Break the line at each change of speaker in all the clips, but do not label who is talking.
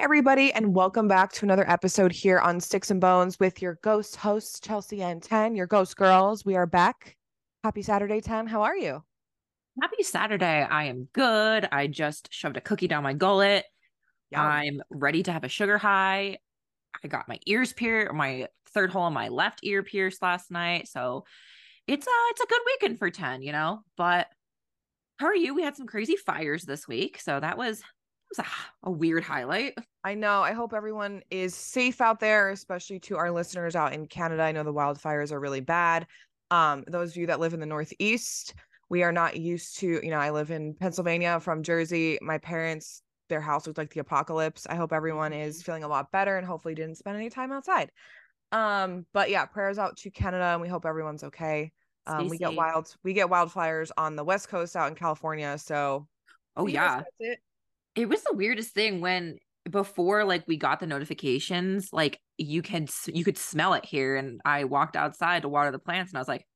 everybody, and welcome back to another episode here on Styx and Bones with your ghost hosts, Chelsea and Tenn, your ghost girls. We are back. Happy Saturday, Tenn. How are you?
Happy Saturday. I am good. I just shoved a cookie down my gullet.
Yum.
I'm ready to have a sugar high. I got my ears pierced, my third hole in my left ear pierced last night. So it's a it's a good weekend for Tenn, you know. But how are you? We had some crazy fires this week. So that was was a, a weird highlight.
I know. I hope everyone is safe out there, especially to our listeners out in Canada. I know the wildfires are really bad. Um, those of you that live in the Northeast, we are not used to, you know, I live in Pennsylvania from Jersey. My parents, their house looked like the apocalypse. I hope everyone is feeling a lot better and hopefully didn't spend any time outside. Um, but yeah, prayers out to Canada and we hope everyone's okay. Um, we get wild we get wildfires on the west coast out in California. So
Oh yeah.
respect it.
It was the weirdest thing when before like we got the notifications, like you can you could smell it here and I walked outside to water the plants and I was like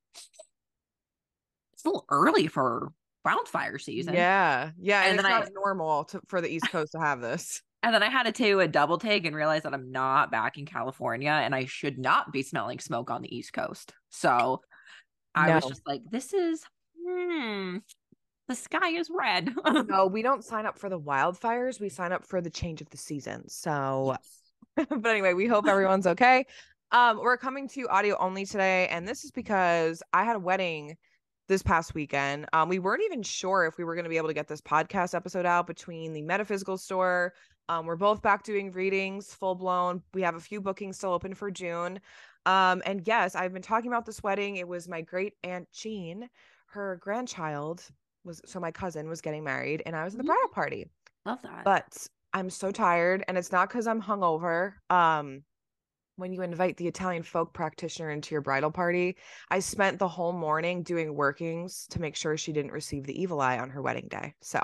it's a little early for wildfire season.
Yeah. Yeah. And,
And
it's
I-
not normal to, for the East Coast to have this.
And then I had to do a double take and realize that I'm not back in California and I should not be smelling smoke on the East Coast. So I was just like, this is hmm, the sky is red.
No, we don't sign up for the wildfires. We sign up for the change of the season. So, but anyway, we hope everyone's okay. Um, we're coming to audio only today, and this is because I had a wedding this past weekend. Um, we weren't even sure if we were going to be able to get this podcast episode out between the metaphysical store. Um, we're both back doing readings, full blown. We have a few bookings still open for June. Um, and yes, I've been talking about this wedding. It was my great aunt Jean, her grandchild was so my cousin was getting married, and I was in the
Mhm.
bridal party
Love that.
but I'm so tired and it's not because I'm hungover. Um, when you invite the Italian folk practitioner into your bridal party, I spent the whole morning doing workings to make sure she didn't receive the evil eye on her wedding day. So,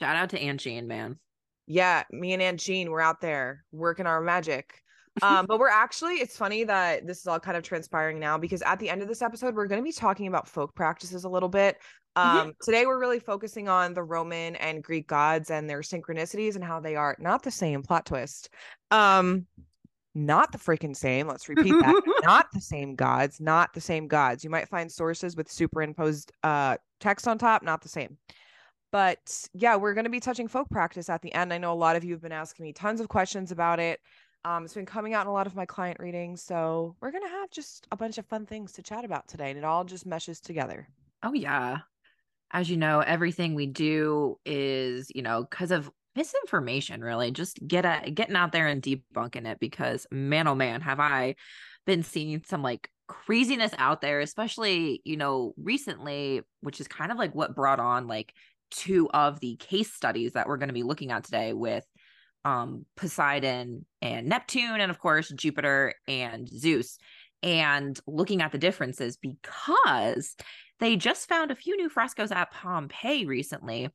Shout out to Aunt Jean, man.
yeah, me and Aunt Jean were out there working our magic. Um, but we're actually, it's funny that this is all kind of transpiring now because at the end of this episode, we're going to be talking about folk practices a little bit.
Mhm.
Um, today we're really focusing on the Roman and Greek gods and their synchronicities and how they are not the same plot twist. Um, not the freaking same. Let's repeat that. not the same gods, not the same gods. You might find sources with superimposed uh text on top, not the same. But yeah, we're going to be touching folk practice at the end. I know a lot of you have been asking me tons of questions about it. Um, it's been coming out in a lot of my client readings. So we're going to have just a bunch of fun things to chat about today, and it all just meshes together.
Oh yeah. As you know, everything we do is, you know, because of misinformation, really. Just get at getting out there and debunking it because man, oh man, have I been seeing some like craziness out there, especially, you know, recently, which is kind of like what brought on like two of the case studies that we're going to be looking at today with um Poseidon and Neptune and of course Jupiter and Zeus and looking at the differences because they just found a few new frescoes at Pompeii recently.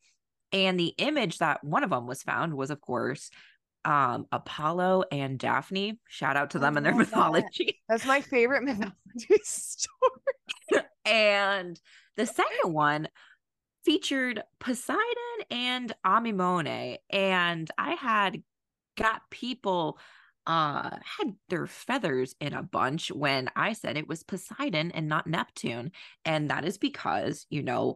And the image that one of them was found was, of course, um, Apollo and Daphne. Shout out to them and their mythology.
That's my favorite mythology story.
and the second one featured Poseidon and Amimone. And I had got people uh had their feathers in a bunch when I said it was Poseidon and not Neptune. And that is because, you know,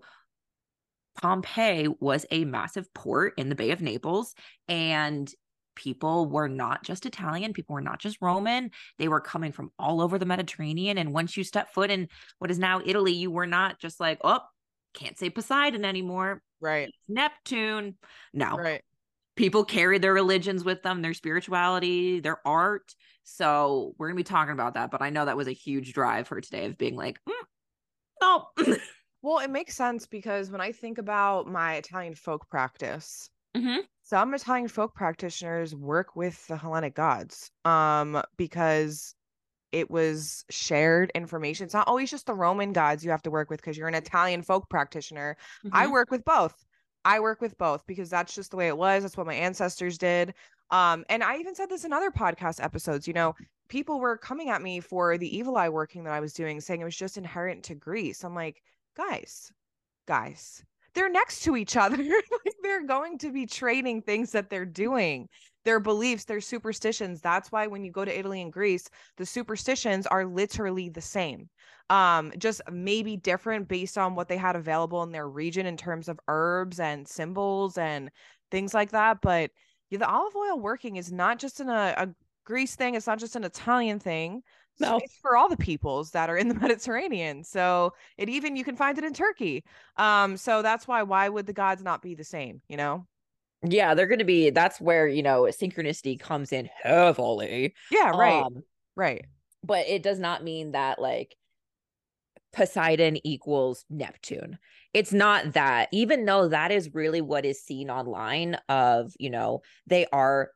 Pompeii was a massive port in the Bay of Naples and people were not just Italian, people were not just Roman, they were coming from all over the Mediterranean and once you step foot in what is now Italy, you were not just like, "Oh, can't say Poseidon anymore.
Right.
It's Neptune." No
Right.
people carry their religions with them, their spirituality, their art. So we're gonna be talking about that. But I know that was a huge drive for today of being like, "Mm, no,
Well, it makes sense because when I think about my Italian folk practice,
Mhm.
some Italian folk practitioners work with the Hellenic gods um because it was shared information. It's not always just the Roman gods you have to work with because you're an Italian folk practitioner. I
Mhm.
work with both. I work with both because that's just the way it was. That's what my ancestors did. Um, and I even said this in other podcast episodes. You know, people were coming at me for the evil eye working that I was doing, saying it was just inherent to Greece. I'm like, guys, guys, they're next to each other. like they're going to be trading things that they're doing. Their beliefs, their superstitions. That's why when you go to Italy and Greece, the superstitions are literally the same. Um, just maybe different based on what they had available in their region in terms of herbs and symbols and things like that. But yeah, the olive oil working is not just in a, a Greece thing, it's not just an Italian thing.
No.
It's for all the peoples that are in the Mediterranean. So it even you can find it in Turkey. Um, so that's why why would the gods not be the same, you know?
Yeah, they're gonna be that's where, you know, synchronicity comes in heavily.
Yeah, right.
Um,
right.
but it does not mean that like Poseidon equals Neptune. It's not that, even though that is really what is seen online of, you know, they are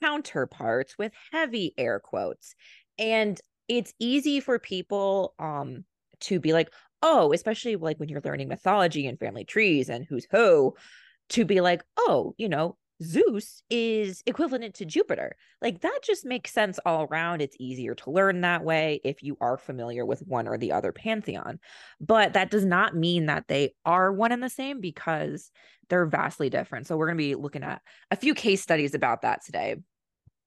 counterparts with heavy air quotes. And it's easy for people um to be like, oh, especially like when you're learning mythology and family trees and who's who, to be like, oh, you know, Zeus is equivalent to Jupiter. Like that just makes sense all around. It's easier to learn that way if you are familiar with one or the other pantheon. But that does not mean that they are one and the same because they're vastly different. So we're going to be looking at a few case studies about that today.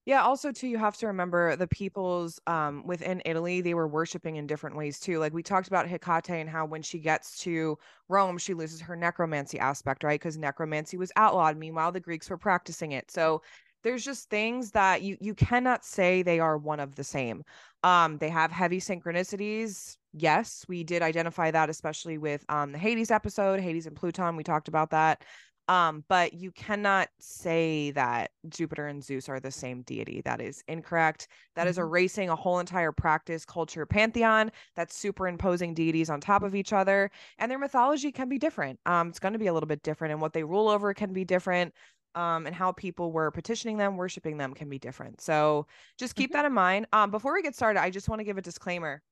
Yeah, also too, you have to remember the peoples um within Italy, they were worshiping in different ways too. Like we talked about Hecate and how when she gets to Rome, she loses her necromancy aspect, right? Because necromancy was outlawed. Meanwhile, the Greeks were practicing it. So there's just things that you you cannot say they are one of the same. Um, they have heavy synchronicities. Yes, we did identify that, especially with um the Hades episode, Hades and Pluton. We talked about that. Um, but you cannot say that Jupiter and Zeus are the same deity. That is incorrect. That is
Mhm.
erasing a whole entire practice, culture, pantheon that's superimposing deities on top of each other. And their mythology can be different. Um, it's going to be a little bit different, and what they rule over can be different. Um, and how people were petitioning them, worshiping them can be different. So just keep
Mhm.
that in mind. Um, before we get started, I just want to give a disclaimer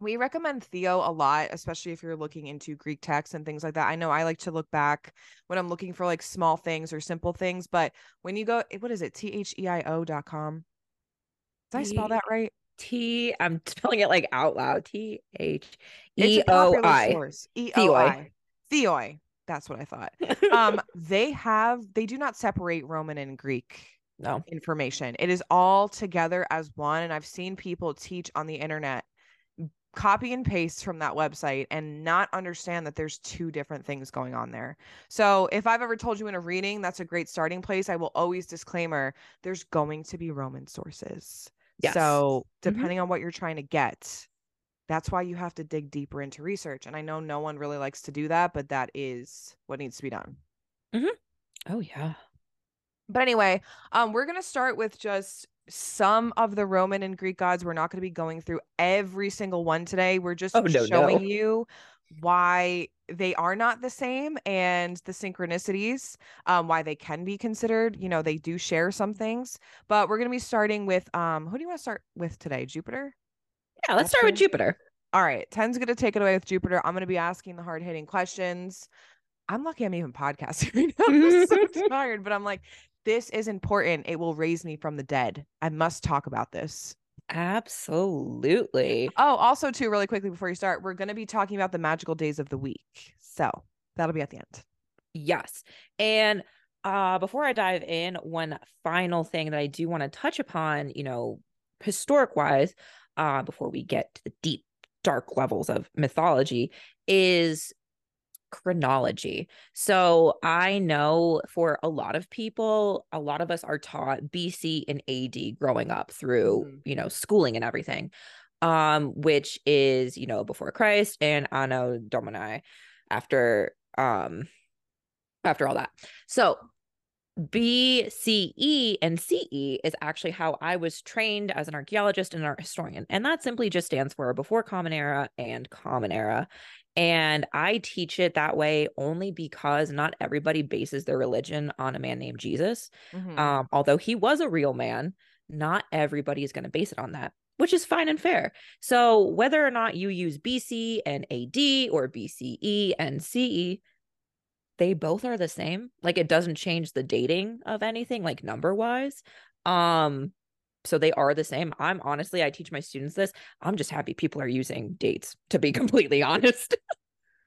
we recommend Theo a lot, especially if you're looking into Greek texts and things like that. I know I like to look back when I'm looking for like small things or simple things, but when you go, what is it? T H E I O dot com. Did I spell that right?
T, I'm spelling it like out loud. T H E O I.
E O I. Theoi. That's what I thought. Um, they have, they do not separate Roman and Greek
no.
information. It is all together as one. And I've seen people teach on the internet copy and paste from that website and not understand that there's two different things going on there. So, if I've ever told you in a reading, that's a great starting place. I will always disclaimer there's going to be Roman sources.
Yes.
So,
Mhm.
depending on what you're trying to get, that's why you have to dig deeper into research. And I know no one really likes to do that, but that is what needs to be done. Mm-hmm.
Oh yeah.
But anyway, um, we're gonna start with just some of the Roman and Greek gods. We're not gonna be going through every single one today. We're just
Oh, no,
showing
no.
you why they are not the same and the synchronicities, um, why they can be considered. You know, they do share some things. But we're gonna be starting with um, who do you want to start with today? Jupiter.
Yeah, let's start with Jupiter.
All right, Tenn's gonna take it away with Jupiter. I'm gonna be asking the hard hitting questions. I'm lucky I'm even podcasting right now. I'm so tired, but I'm like, this is important. It will raise me from the dead. I must talk about this.
Absolutely.
Oh, also, too, really quickly before you start, we're gonna be talking about the magical days of the week. So that'll be at the end.
Yes. And uh before I dive in, one final thing that I do want to touch upon, you know, historic wise, uh before we get to the deep dark levels of mythology is chronology. So I know for a lot of people, a lot of us are taught BC and AD growing up through,
Mhm.
you know, schooling and everything. Um which is, you know, before Christ and Anno Domini after um after all that. So BCE and CE is actually how I was trained as an archaeologist and an art historian. And that simply just stands for before Common Era and Common Era. And I teach it that way only because not everybody bases their religion on a man named Jesus.
Mhm.
Um, although he was a real man, not everybody is going to base it on that, which is fine and fair. So whether or not you use BC and AD or BCE and CE, they both are the same. Like it doesn't change the dating of anything, like number wise. Um, so they are the same. I'm honestly, I teach my students this. I'm just happy people are using dates, to be completely honest.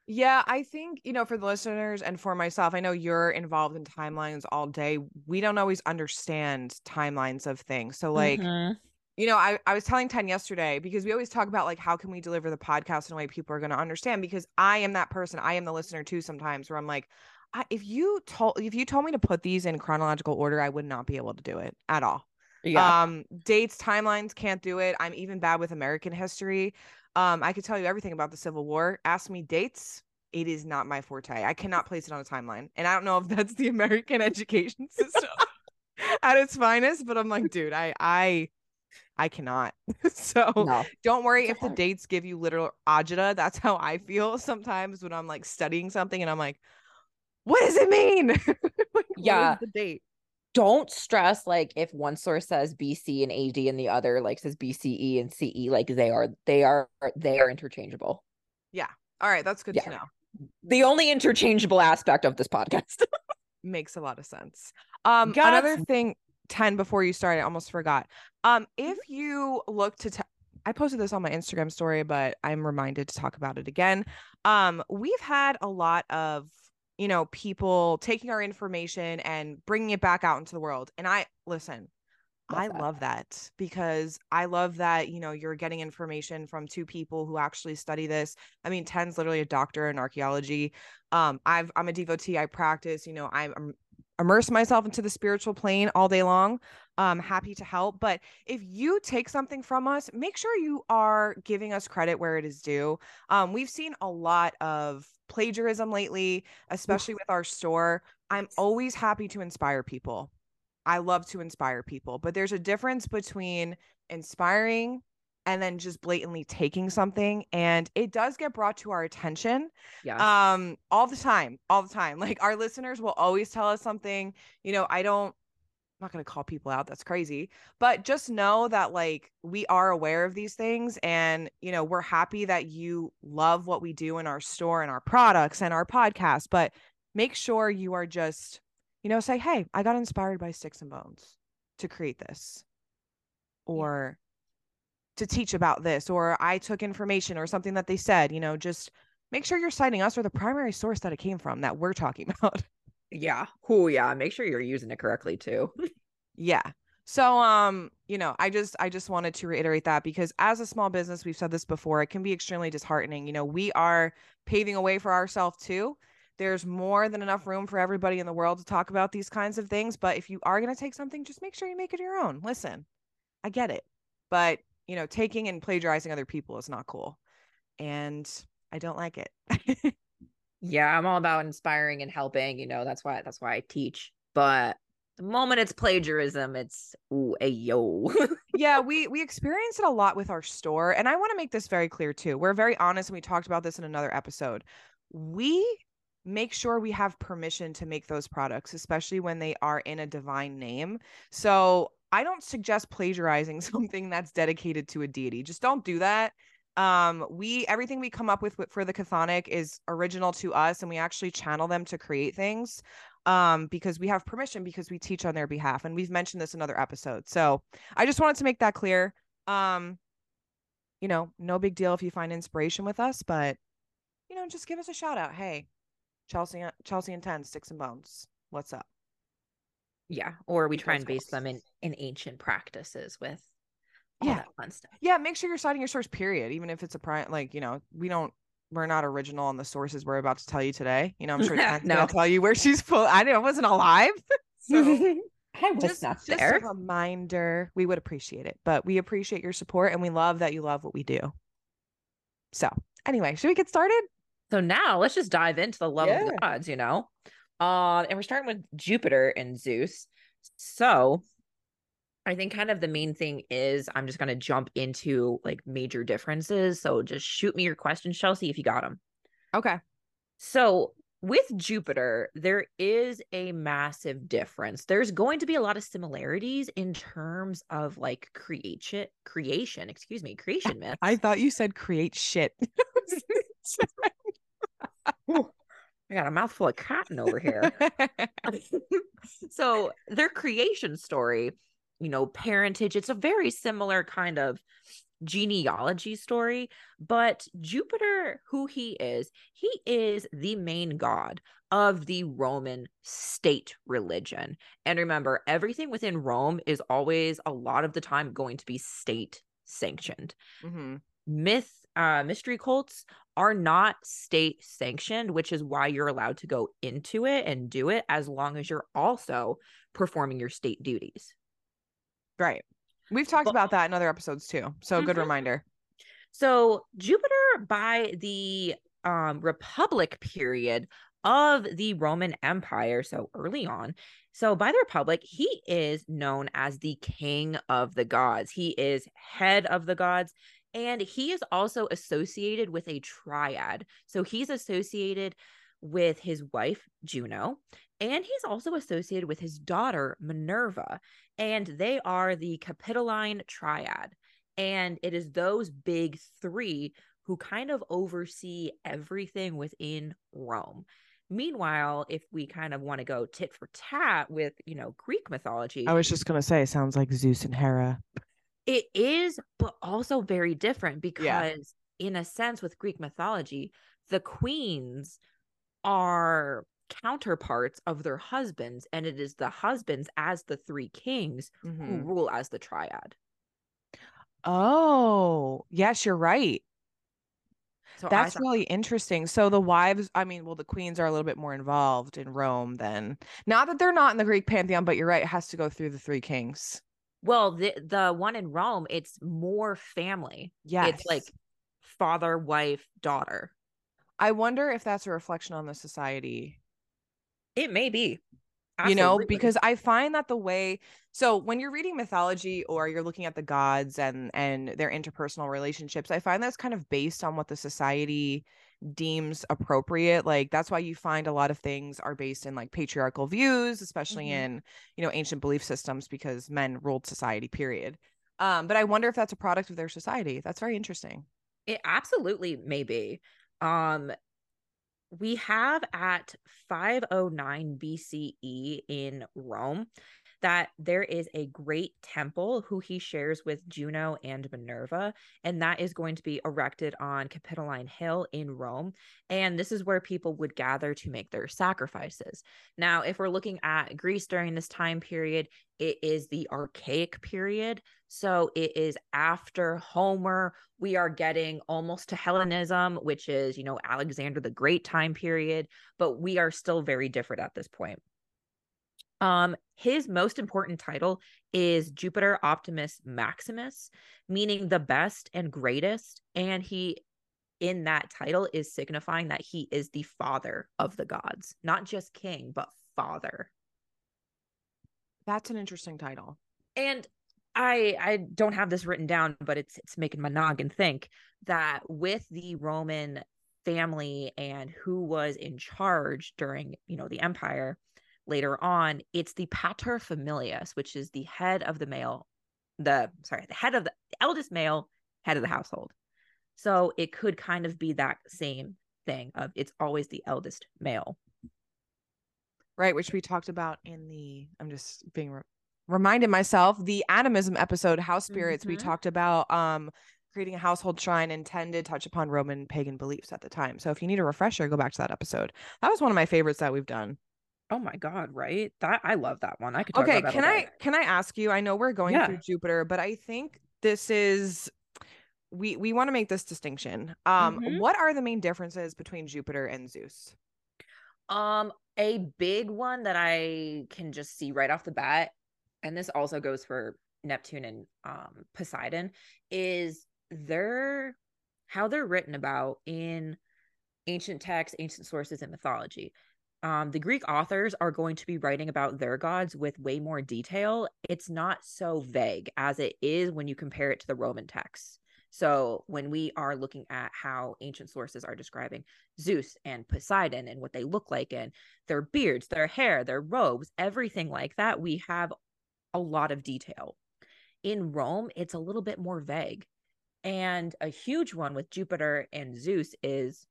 Yeah, I think, you know, for the listeners and for myself, I know you're involved in timelines all day. We don't always understand timelines of things. So, like,
Mhm.
you know, I, I was telling Tenn yesterday because we always talk about like how can we deliver the podcast in a way people are going to understand because I am that person. I am the listener too sometimes where I'm like, I, if you told if you told me to put these in chronological order, I would not be able to do it at all. Um, dates, timelines, can't do it. I'm even bad with American history. Um, I could tell you everything about the Civil War. Ask me dates. It is not my forte. I cannot place it on a timeline. And I don't know if that's the American education system at its finest, but I'm like, dude, I I I cannot. so
no.
don't worry if the dates give you literal agita. That's how I feel sometimes when I'm like studying something and I'm like, what does it mean? like,
Yeah.
the date.
Don't stress like if one source says BC and AD and the other like says BCE and CE, like they are they are they are interchangeable. Yeah.
All right, that's good to
Yeah.
know.
The only interchangeable aspect of this podcast.
Makes a lot of sense. Um,
Got
another thing, Tenn before you start, I almost forgot. Um, if you look to, te- I posted this on my Instagram story, but I'm reminded to talk about it again. Um, we've had a lot of, you know, people taking our information and bringing it back out into the world. And I, listen,
Love
I
that.
love that because I love that, you know, you're getting information from two people who actually study this. I mean, Tenn's literally a doctor in archaeology. Um, I've I'm a devotee, I practice, you know, I'm, I'm immerse myself into the spiritual plane all day long. Um, happy to help. But if you take something from us, make sure you are giving us credit where it is due. Um, we've seen a lot of plagiarism lately, especially with our store. I'm always happy to inspire people. I love to inspire people, but there's a difference between inspiring and then just blatantly taking something and it does get brought to our attention
Yes.
um all the time all the time like our listeners will always tell us something you know i don't i'm not going to call people out that's crazy but just know that like we are aware of these things and you know we're happy that you love what we do in our store and our products and our podcast but make sure you are just you know say hey i got inspired by styx and bones to create this or to teach about this or i took information or something that they said you know just make sure you're citing us or the primary source that it came from that we're talking about
yeah. Oh yeah. Make sure you're using it correctly too.
yeah so um you know i just i just wanted to reiterate that because as a small business we've said this before it can be extremely disheartening you know we are paving a way for ourselves too there's more than enough room for everybody in the world to talk about these kinds of things but if you are going to take something just make sure you make it your own listen i get it but you know taking and plagiarizing other people is not cool and i don't like it
Yeah, I'm all about inspiring and helping, you know, that's why that's why I teach. But the moment it's plagiarism, it's ooh, a yo.
yeah we we experience it a lot with our store and i want to make this very clear too we're very honest and we talked about this in another episode we make sure we have permission to make those products especially when they are in a divine name so i don't suggest plagiarizing something that's dedicated to a deity just don't do that um we everything we come up with for the chthonic is original to us and we actually channel them to create things um because we have permission because we teach on their behalf and we've mentioned this in other episodes so I just wanted to make that clear. Um, you know, no big deal if you find inspiration with us, but you know, just give us a shout out. Hey, Chelsea, Chelsea and Tenn, Styx and Bones. What's up?
Yeah. Or we try and base them in, in ancient practices with all
Yeah.
that fun stuff.
Yeah, make sure you're citing your source. Period. Even if it's a prime, like you know, we don't. We're not original on the sources we're about to tell you today. You know, I'm sure Tenn's
No.
gonna tell you where she's full. I didn't. I wasn't alive. so
I was
just,
not
just a reminder. We would appreciate it, but we appreciate your support and we love that you love what we do. So, anyway, should we get started?
So now let's just dive into the love of the gods, you know? Uh, and we're starting with Jupiter and Zeus. So I think kind of the main thing is I'm just going to jump into like major differences. So just shoot me your questions, Chelsea, if you got them.
Okay.
So with Jupiter, there is a massive difference. There's going to be a lot of similarities in terms of like creation, creation, excuse me, creation myth.
I thought you said create shit.
I got a mouthful of cotton over here. so their creation story you know, parentage. It's a very similar kind of genealogy story, but Jupiter, who he is, he is the main god of the Roman state religion. And remember, everything within Rome is always a lot of the time going to be state sanctioned.
Mm-hmm.
Myth, uh, mystery cults are not state sanctioned, which is why you're allowed to go into it and do it as long as you're also performing your state duties.
Right. We've talked but, about that in other episodes too. So mm-hmm. good reminder.
So Jupiter by the um Republic period of the Roman Empire, so early on. So by the Republic, he is known as the king of the gods. He is head of the gods and he is also associated with a triad. So he's associated with his wife Juno and he's also associated with his daughter Minerva and they are the Capitoline Triad. And it is those big three who kind of oversee everything within Rome. Meanwhile, if we kind of want to go tit for tat with, you know, Greek mythology.
I was just going to say, it sounds like Zeus and Hera.
It is, but also very different because, yeah. in a sense, with Greek mythology, the queens are counterparts of their husbands, and it is the husbands as the three kings mm-hmm. who rule as the triad.
Oh, yes, you're right. So That's thought- really interesting. So the wives, I mean, well, the queens are a little bit more involved in Rome than not that they're not in the Greek pantheon, but you're right, it has to go through the three kings.
Well, the the one in Rome, it's more family.
Yeah.
It's like father, wife, daughter.
I wonder if that's a reflection on the society
it may be.
Absolutely. You know, because I find that the way so when you're reading mythology or you're looking at the gods and and their interpersonal relationships, I find that's kind of based on what the society deems appropriate like that's why you find a lot of things are based in like patriarchal views especially mm-hmm. in you know ancient belief systems because men ruled society period. Um but i wonder if that's a product of their society. That's very interesting.
It absolutely may be. Um we have at 509 BCE in Rome that there is a great temple who he shares with Juno and Minerva, and that is going to be erected on Capitoline Hill in Rome. And this is where people would gather to make their sacrifices. Now, if we're looking at Greece during this time period, it is the archaic period. So it is after Homer. We are getting almost to Hellenism, which is, you know, Alexander the Great time period, but we are still very different at this point. Um, his most important title is Jupiter Optimus Maximus, meaning the best and greatest. And he, in that title, is signifying that he is the father of the gods, not just king, but father.
That's an interesting title.
And I I don't have this written down, but it's it's making my noggin think that with the Roman family and who was in charge during you know the empire later on, it's the pater familias, which is the head of the male, the sorry, the head of the, the eldest male, head of the household. So it could kind of be that same thing of it's always the eldest male.
Right, which we talked about in the I'm just being re- reminded myself the animism episode house spirits mm-hmm. we talked about um creating a household shrine intended to touch upon roman pagan beliefs at the time so if you need a refresher go back to that episode that was one of my favorites that we've done
Oh my god, right? That I love that one. I could
Okay, can I can I ask you? I know we're going yeah. through Jupiter, but I think this is we we want to make this distinction. Um mm-hmm. what are the main differences between Jupiter and Zeus?
Um a big one that I can just see right off the bat and this also goes for Neptune and um Poseidon is they're how they're written about in ancient texts, ancient sources and mythology um, the Greek authors are going to be writing about their gods with way more detail. It's not so vague as it is when you compare it to the Roman texts. So when we are looking at how ancient sources are describing Zeus and Poseidon and what they look like and their beards, their hair, their robes, everything like that, we have a lot of detail. In Rome, it's a little bit more vague. And a huge one with Jupiter and Zeus is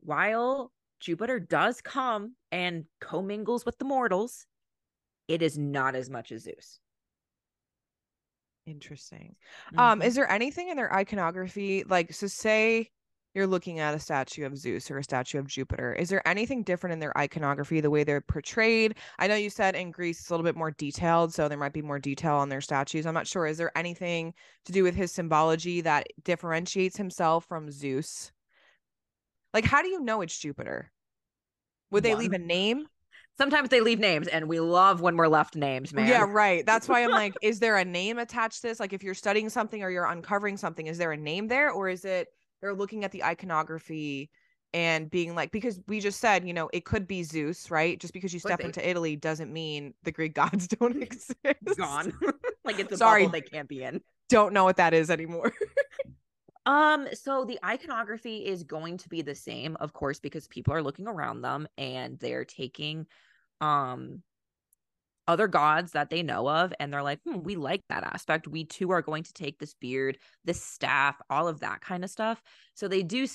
while Jupiter does come and commingles with the mortals, it is not as much as Zeus.
Interesting. Um,
Mhm.
is there anything in their iconography like so say you're looking at a statue of Zeus or a statue of Jupiter. Is there anything different in their iconography, the way they're portrayed? I know you said in Greece it's a little bit more detailed, so there might be more detail on their statues. I'm not sure. Is there anything to do with his symbology that differentiates himself from Zeus? Like, how do you know it's Jupiter? Would they leave a name?
Sometimes they leave names, and we love when we're left names, man.
Yeah, right. That's why I'm like, is there a name attached to this? Like, if you're studying something or you're uncovering something, is there a name there, or is it they're looking at the iconography and being like, because we just said, you know, it could be Zeus, right? Just because you step into Italy doesn't mean the Greek gods don't exist.
gone. like it's a
Sorry.
bubble they can't be in.
Don't know what that is anymore.
Um, so the iconography is going to be the same, of course, because people are looking around them and they're taking um other gods that they know of and they're like, hmm, we like that aspect. We too are going to take this beard, this staff, all of that kind of stuff. So they do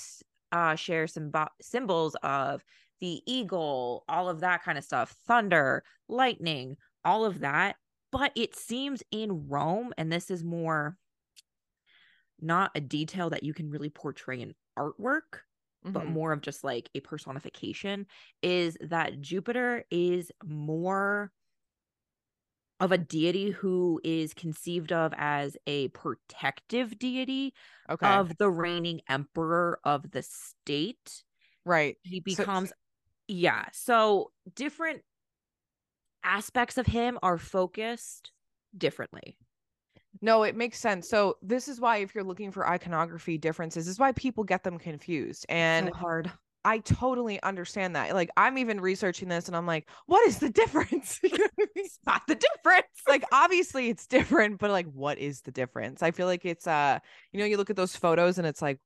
uh share some bo- symbols of the eagle, all of that kind of stuff, thunder, lightning, all of that. But it seems in Rome, and this is more not a detail that you can really portray in artwork, but
Mhm.
more of just like a personification, is that Jupiter is more of a deity who is conceived of as a protective deity
okay.
of the reigning emperor of the state.
right.
He
So-
becomes, yeah. So different aspects of him are focused differently.
No, it makes sense. So this is why if you're looking for iconography differences, this is why people get them confused. And
so hard.
I totally understand that. Like I'm even researching this and I'm like, what is the difference? You know what I mean?
Spot the difference.
like obviously it's different, but like what is the difference? I feel like it's uh, you know, you look at those photos and it's like,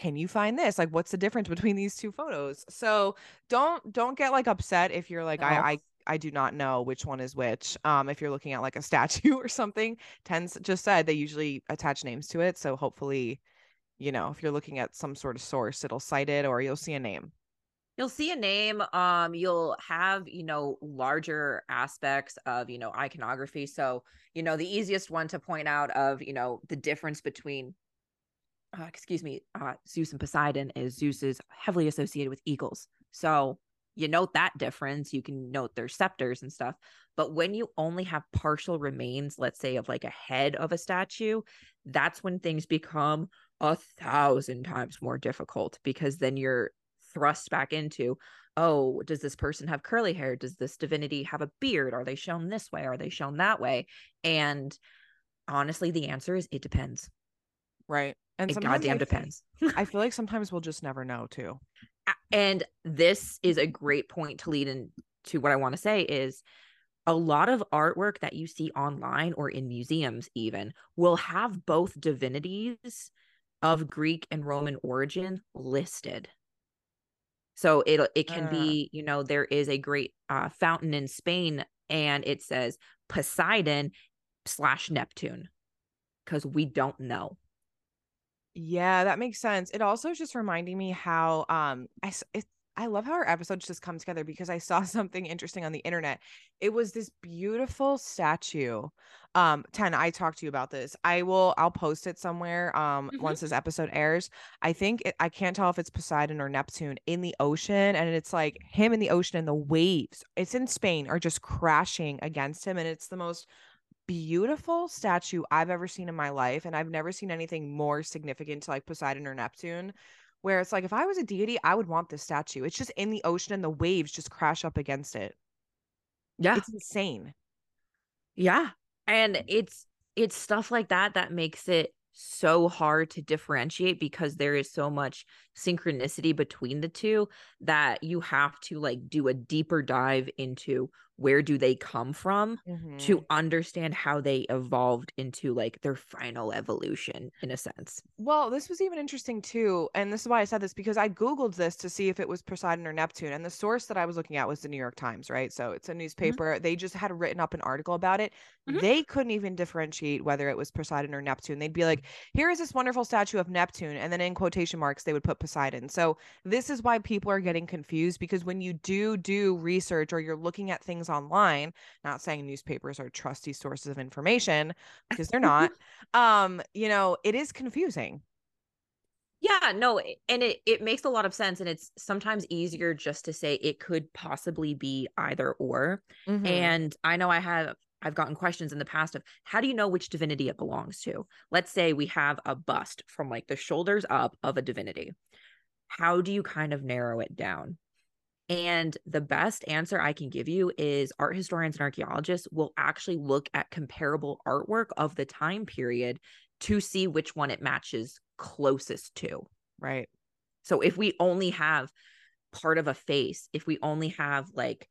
can you find this? Like what's the difference between these two photos? So don't don't get like upset if you're like,
No.
I I I do not know which one is which. Um, if you're looking at like a statue or something, tens just said they usually attach names to it. So hopefully, you know, if you're looking at some sort of source, it'll cite it or you'll see a name.
you'll see a name um you'll have you know larger aspects of you know iconography so you know the easiest one to point out of you know the difference between uh, excuse me uh zeus and poseidon is zeus is heavily associated with eagles so you note that difference you can note their scepters and stuff but when you only have partial remains let's say of like a head of a statue that's when things become a thousand times more difficult because then you're thrust back into oh does this person have curly hair? Does this divinity have a beard? Are they shown this way? Are they shown that way? And honestly the answer is it depends.
Right. And
it
sometimes I
goddamn
think-
depends.
I feel like sometimes we'll just never know too.
And this is a great point to lead into what i want to say is a lot of artwork that you see online or in museums even will have both divinities of greek and roman origin listed so it it can
Uh.
be you know there is a great uh, fountain in spain and it says poseidon slash neptune because we don't know
Yeah, that makes sense. It also is just reminding me how um I it, I love how our episodes just come together because I saw something interesting on the internet. It was this beautiful statue. Um, Tenn, I talked to you about this. I will I'll post it somewhere um
Mhm.
once this episode airs. I think it, I can't tell if it's Poseidon or Neptune in the ocean and it's like him in the ocean and the waves. It's in Spain are just crashing against him and it's the most beautiful statue I've ever seen in my life. And I've never seen anything more significant to like Poseidon or Neptune, where it's like, if I was a deity, I would want this statue. It's just in the ocean and the waves just crash up against it.
yeah
It's insane.
Yeah. And mm. it's it's stuff like that that makes it so hard to differentiate because there is so much synchronicity between the two that you have to like do a deeper dive into where do they come from
Mhm.
to understand how they evolved into like their final evolution in a sense.
Well, this was even interesting too. And this is why I said this because I Googled this to see if it was Poseidon or Neptune. And the source that I was looking at was the New York Times, right? So it's a newspaper. They just had written up an article about it.
Mhm.
They couldn't even differentiate whether it was Poseidon or Neptune. They'd be like, here is this wonderful statue of Neptune. And then in quotation marks, they would put Poseidon. So this is why people are getting confused because when you do do research or you're looking at things online not saying newspapers are trusty sources of information because they're not um you know it is confusing
yeah, no, and it it makes a lot of sense and it's sometimes easier just to say it could possibly be either or. Mm-hmm. And I know I have I've gotten questions in the past of how do you know which divinity it belongs to? Let's say we have a bust from like the shoulders up of a divinity. How do you kind of narrow it down? And the best answer I can give you is art historians and archaeologists will actually look at comparable artwork of the time period to see which one it matches closest to.
Right.
So if we only have part of a face, if we only have like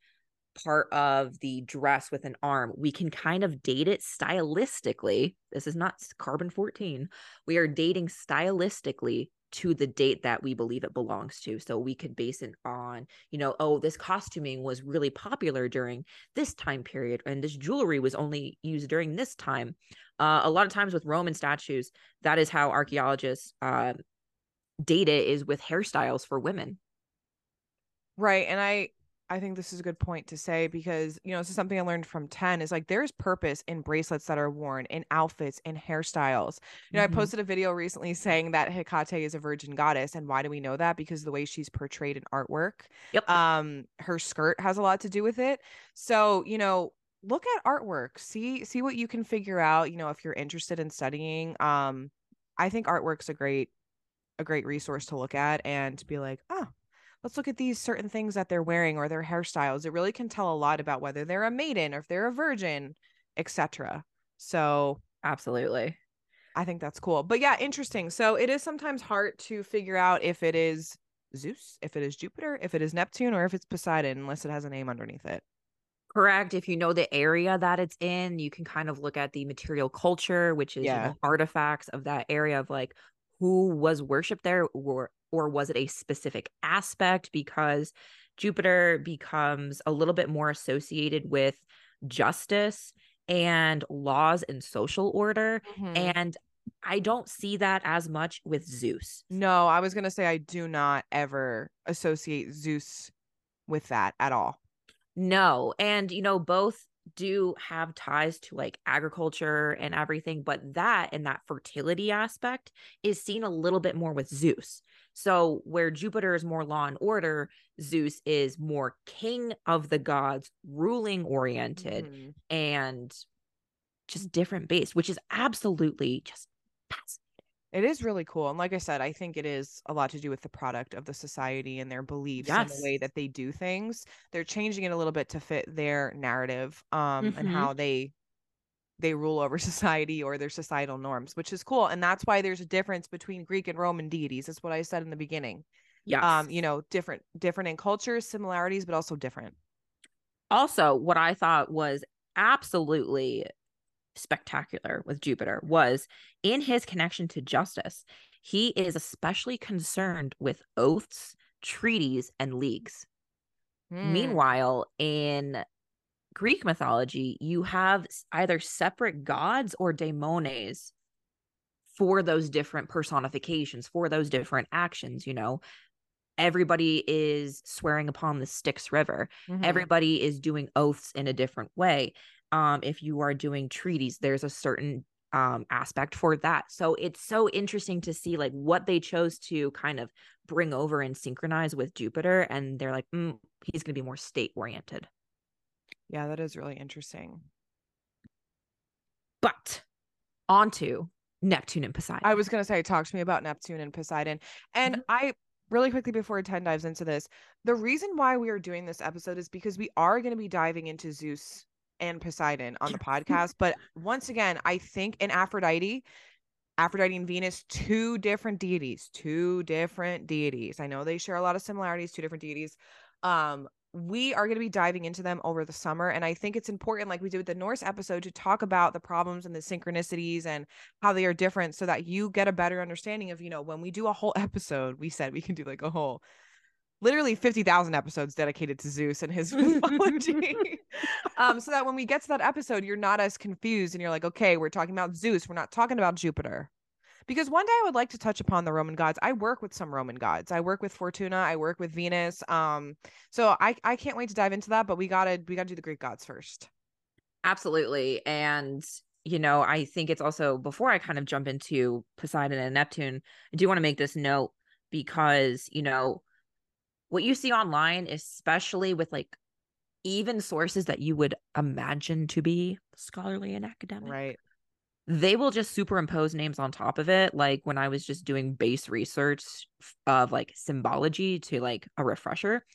part of the dress with an arm, we can kind of date it stylistically. This is not carbon 14. We are dating stylistically to the date that we believe it belongs to. So we could base it on, you know, oh, this costuming was really popular during this time period, and this jewelry was only used during this time. Uh, a lot of times with Roman statues, that is how archaeologists uh, date it is with hairstyles for women.
Right. And I I think this is a good point to say because, you know, this is something I learned from Tenn is like there's purpose in bracelets that are worn, in outfits, in hairstyles. You know, mm-hmm. I posted a video recently saying that Hecate is a virgin goddess. And why do we know that? Because the way she's portrayed in artwork.
Yep.
Um, her skirt has a lot to do with it. So, you know, look at artwork, see, see what you can figure out, you know, if you're interested in studying. Um, I think artwork's a great, a great resource to look at and to be like, oh, let's look at these certain things that they're wearing or their hairstyles. It really can tell a lot about whether they're a maiden or if they're a virgin, etc. So,
absolutely.
I think that's cool. But yeah, interesting. So, it is sometimes hard to figure out if it is Zeus, if it is Jupiter, if it is Neptune, or if it's Poseidon, unless it has a name underneath it.
Correct. If you know the area that it's in, you can kind of look at the material culture, which is yeah. you know, artifacts of that area of like who was worshipped there or or was it a specific aspect because Jupiter becomes a little bit more associated with justice and laws and social order mm-hmm. and I don't see that as much with Zeus.
No, I was going to say I do not ever associate Zeus with that at all.
No. And you know both do have ties to like agriculture and everything, but that and that fertility aspect is seen a little bit more with Zeus. So, where Jupiter is more law and order, Zeus is more king of the gods, ruling oriented, mm-hmm. and just different base, which is absolutely just fascinating.
It is really cool. And like I said, I think it is a lot to do with the product of the society and their beliefs yes. and the way that they do things. They're changing it a little bit to fit their narrative um mm-hmm. and how they they rule over society or their societal norms, which is cool. And that's why there's a difference between Greek and Roman deities. That's what I said in the beginning.
Yeah.
Um, you know, different different in cultures, similarities, but also different.
Also, what I thought was absolutely spectacular with Jupiter was in his connection to justice. He is especially concerned with oaths, treaties, and leagues. Hmm. Meanwhile, in Greek mythology, you have either separate gods or daemones for those different personifications, for those different actions, you know. Everybody is swearing upon the Styx River. Mm-hmm. Everybody is doing oaths in a different way. Um, if you are doing treaties, there's a certain um aspect for that. So it's so interesting to see like what they chose to kind of bring over and synchronize with Jupiter. And they're like, mm, he's going to be more state oriented.
Yeah, that is really interesting.
But on to Neptune and Poseidon.
I was going to say, talk to me about Neptune and Poseidon. And mm-hmm. I really quickly before Tenn dives into this, the reason why we are doing this episode is because we are going to be diving into Zeus and Poseidon on the podcast. But once again, I think in Aphrodite, Aphrodite and Venus, two different deities, two different deities. I know they share a lot of similarities, two different deities. Um, we are going to be diving into them over the summer. And I think it's important, like we did with the Norse episode, to talk about the problems and the synchronicities and how they are different so that you get a better understanding of, you know, when we do a whole episode, we said we can do like a whole literally 50,000 episodes dedicated to Zeus and his mythology. um, so that when we get to that episode, you're not as confused and you're like, okay, we're talking about Zeus. We're not talking about Jupiter because one day I would like to touch upon the Roman gods. I work with some Roman gods. I work with Fortuna. I work with Venus. Um, so I I can't wait to dive into that. But we gotta we gotta do the Greek gods first.
Absolutely, and you know I think it's also before I kind of jump into Poseidon and Neptune. I do want to make this note because you know what you see online, especially with like even sources that you would imagine to be scholarly and academic.
Right.
They will just superimpose names on top of it. Like when I was just doing base research of like symbology to like a refresher,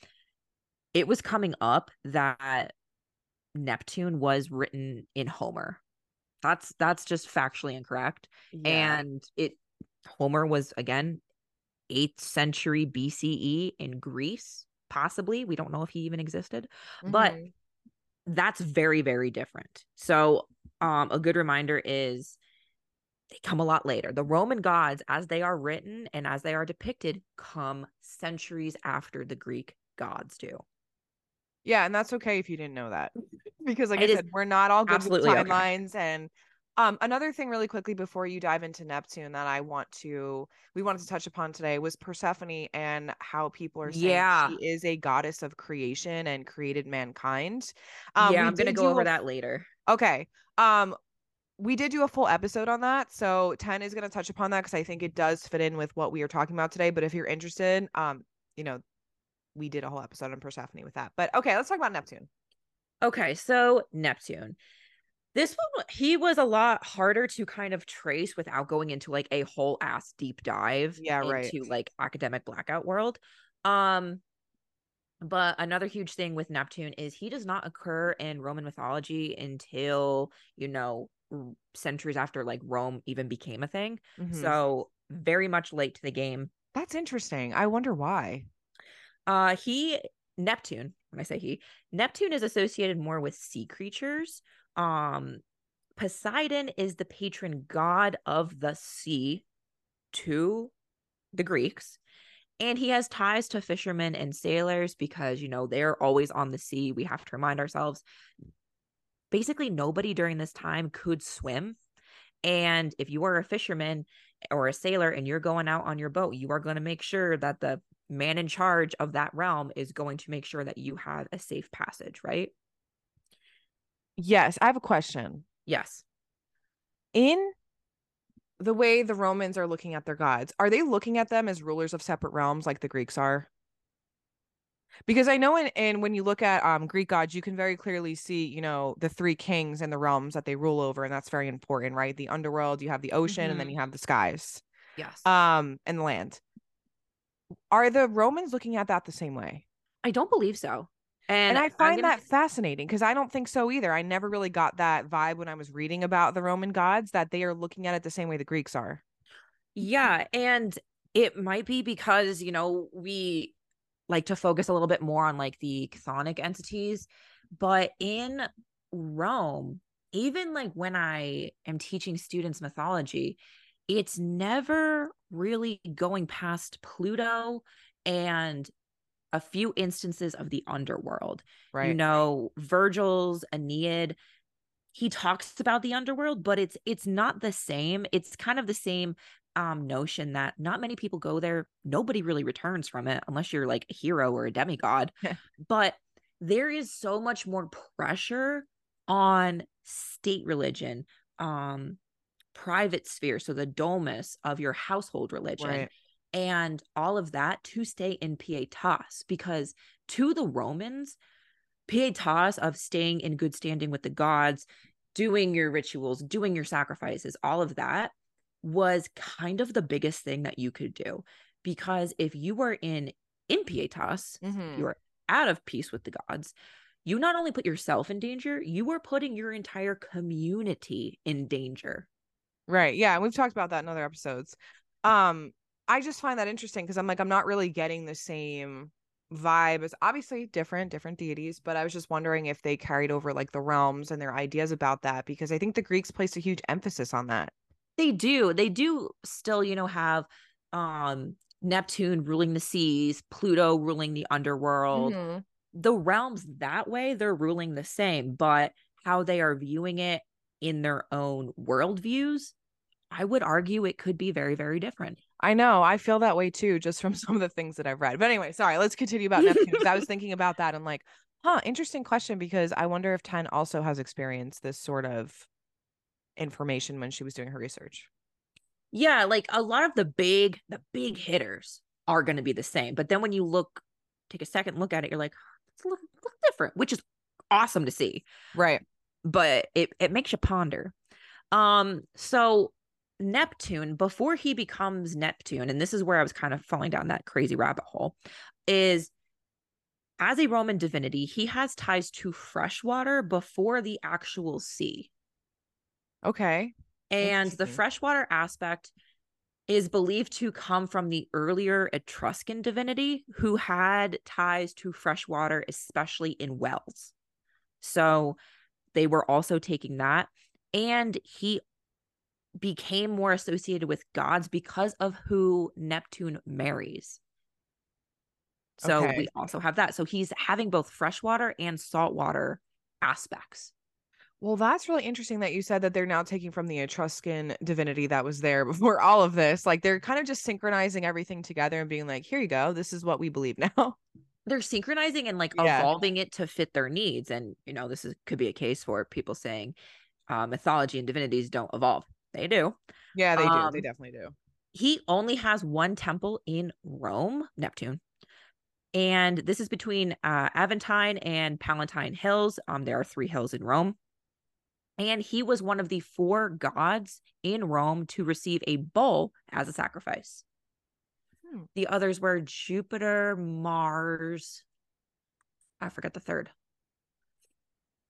it was coming up that Neptune was written in Homer. That's that's just factually incorrect.
Yeah.
And it Homer was again 8th century BCE in Greece, possibly. We don't know if he even existed, but
Mhm.
that's very very different. So, um a good reminder is they come a lot later. The Roman gods as they are written and as they are depicted come centuries after the Greek gods do.
Yeah, and that's okay if you didn't know that. because like
It
I said, we're not all good with
absolutely okay.
timelines and um another thing really quickly before you dive into Neptune that I want to we wanted to touch upon today was Persephone and how people are saying
Yeah.
she is a goddess of creation and created mankind. Um
yeah, I'm going to go over
a-
that later.
Okay. Um we did do a full episode on that. So Tenn is going to touch upon that because I think it does fit in with what we are talking about today. But if you're interested, um, you know, we did a whole episode on Persephone with that. But okay, let's talk about Neptune.
Okay, so Neptune. This one he was a lot harder to kind of trace without going into like a whole ass deep dive
Yeah, right.
into like academic blackout world. Um but another huge thing with Neptune is he does not occur in Roman mythology until, you know, centuries after like Rome even became a thing.
Mhm.
So very much late to the game.
that's interesting. I wonder why.
Uh he Neptune, when I say he, Neptune is associated more with sea creatures. Um Poseidon is the patron god of the sea to the Greeks. And he has ties to fishermen and sailors because, you know, they're always on the sea. We have to remind ourselves. Basically, nobody during this time could swim. And if you are a fisherman or a sailor and you're going out on your boat, you are going to make sure that the man in charge of that realm is going to make sure that you have a safe passage, right?
Yes, I have a question.
Yes.
In the way the Romans are looking at their gods, are they looking at them as rulers of separate realms like the Greeks are? Because I know in, in when you look at um Greek gods, you can very clearly see, you know, the three kings and the realms that they rule over, and that's very important, right? The underworld, you have the ocean, and then
Mhm.
you have the skies,
Yes.
um, and the land. Are the Romans looking at that the same way?
I don't believe so. And,
And I find
gonna-
that fascinating because I don't think so either. I never really got that vibe when I was reading about the Roman gods that they are looking at it the same way the Greeks are.
Yeah, and it might be because, you know, we like to focus a little bit more on like the chthonic entities, but in Rome, even like when I am teaching students mythology, it's never really going past Pluto and a few instances of the underworld.
Right.
You know, Virgil's Aeneid, he talks about the underworld, but it's it's not the same. It's kind of the same um notion that not many people go there. Nobody really returns from it unless you're like a hero or a demigod. but there is so much more pressure on state religion, um private sphere, so the domus of your household religion
Right.
And all of that to stay in pietas because to the Romans, pietas of staying in good standing with the gods, doing your rituals, doing your sacrifices, all of that was kind of the biggest thing that you could do because if you were in in pietas,
Mhm.
you are out of peace with the gods. You not only put yourself in danger, you were putting your entire community in danger.
Right. Yeah. And we've talked about that in other episodes. Um, I just find that interesting because I'm like, I'm not really getting the same vibe as obviously different, different deities, but I was just wondering if they carried over like the realms and their ideas about that because I think the Greeks placed a huge emphasis on that.
They do. They do still, you know, have um Neptune ruling the seas, Pluto ruling the underworld.
Mhm.
The realms that way, they're ruling the same, but how they are viewing it in their own worldviews I would argue it could be very, very different.
I know. I feel that way too, just from some of the things that I've read. But anyway, sorry. Let's continue about Neptune. I was thinking about that and like, huh, interesting question because I wonder if Tenn also has experienced this sort of information when she was doing her research.
Yeah, like a lot of the big, the big hitters are going to be the same. But then when you look, take a second look at it, you're like, it's a little, little different, which is awesome to see.
Right.
But it it makes you ponder. Um, so Neptune, before he becomes Neptune, and this is where I was kind of falling down that crazy rabbit hole, is as a Roman divinity, he has ties to freshwater before the actual sea.
Okay.
And the freshwater aspect is believed to come from the earlier Etruscan divinity who had ties to freshwater, especially in wells. So they were also taking that. And he became more associated with gods because of who Neptune marries. So
Okay.
we also have that. So he's having both freshwater and saltwater aspects.
Well, that's really interesting that you said that they're now taking from the Etruscan divinity that was there before all of this. Like they're kind of just synchronizing everything together and being like, here you go. This is what we believe now.
they're synchronizing and like
Yeah.
evolving it to fit their needs and you know this is could be a case for people saying uh, mythology and divinities don't evolve they do
Yeah, they do. They
Um,
definitely do.
he only has one temple in rome neptune and this is between uh, aventine and palatine hills um there are three hills in rome and he was one of the four gods in rome to receive a bull as a sacrifice
Hmm.
the others were Jupiter, Mars. I forget the third.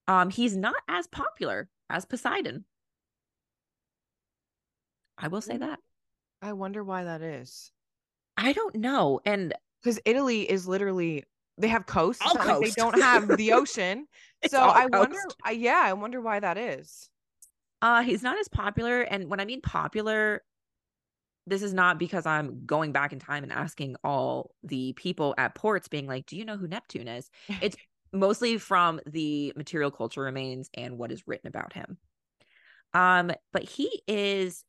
Um, he's not as popular as Poseidon. I will say
Mm.
that.
I wonder why that is.
I don't know. And
Because Italy is literally they have coasts.
All
not like they don't have the ocean. So I wonder. I, yeah, I wonder why that is.
uh he's not as popular. And when I mean popular, this is not because I'm going back in time and asking all the people at ports being like, do you know who Neptune is? It's mostly from the material culture remains and what is written about him. Um, but he is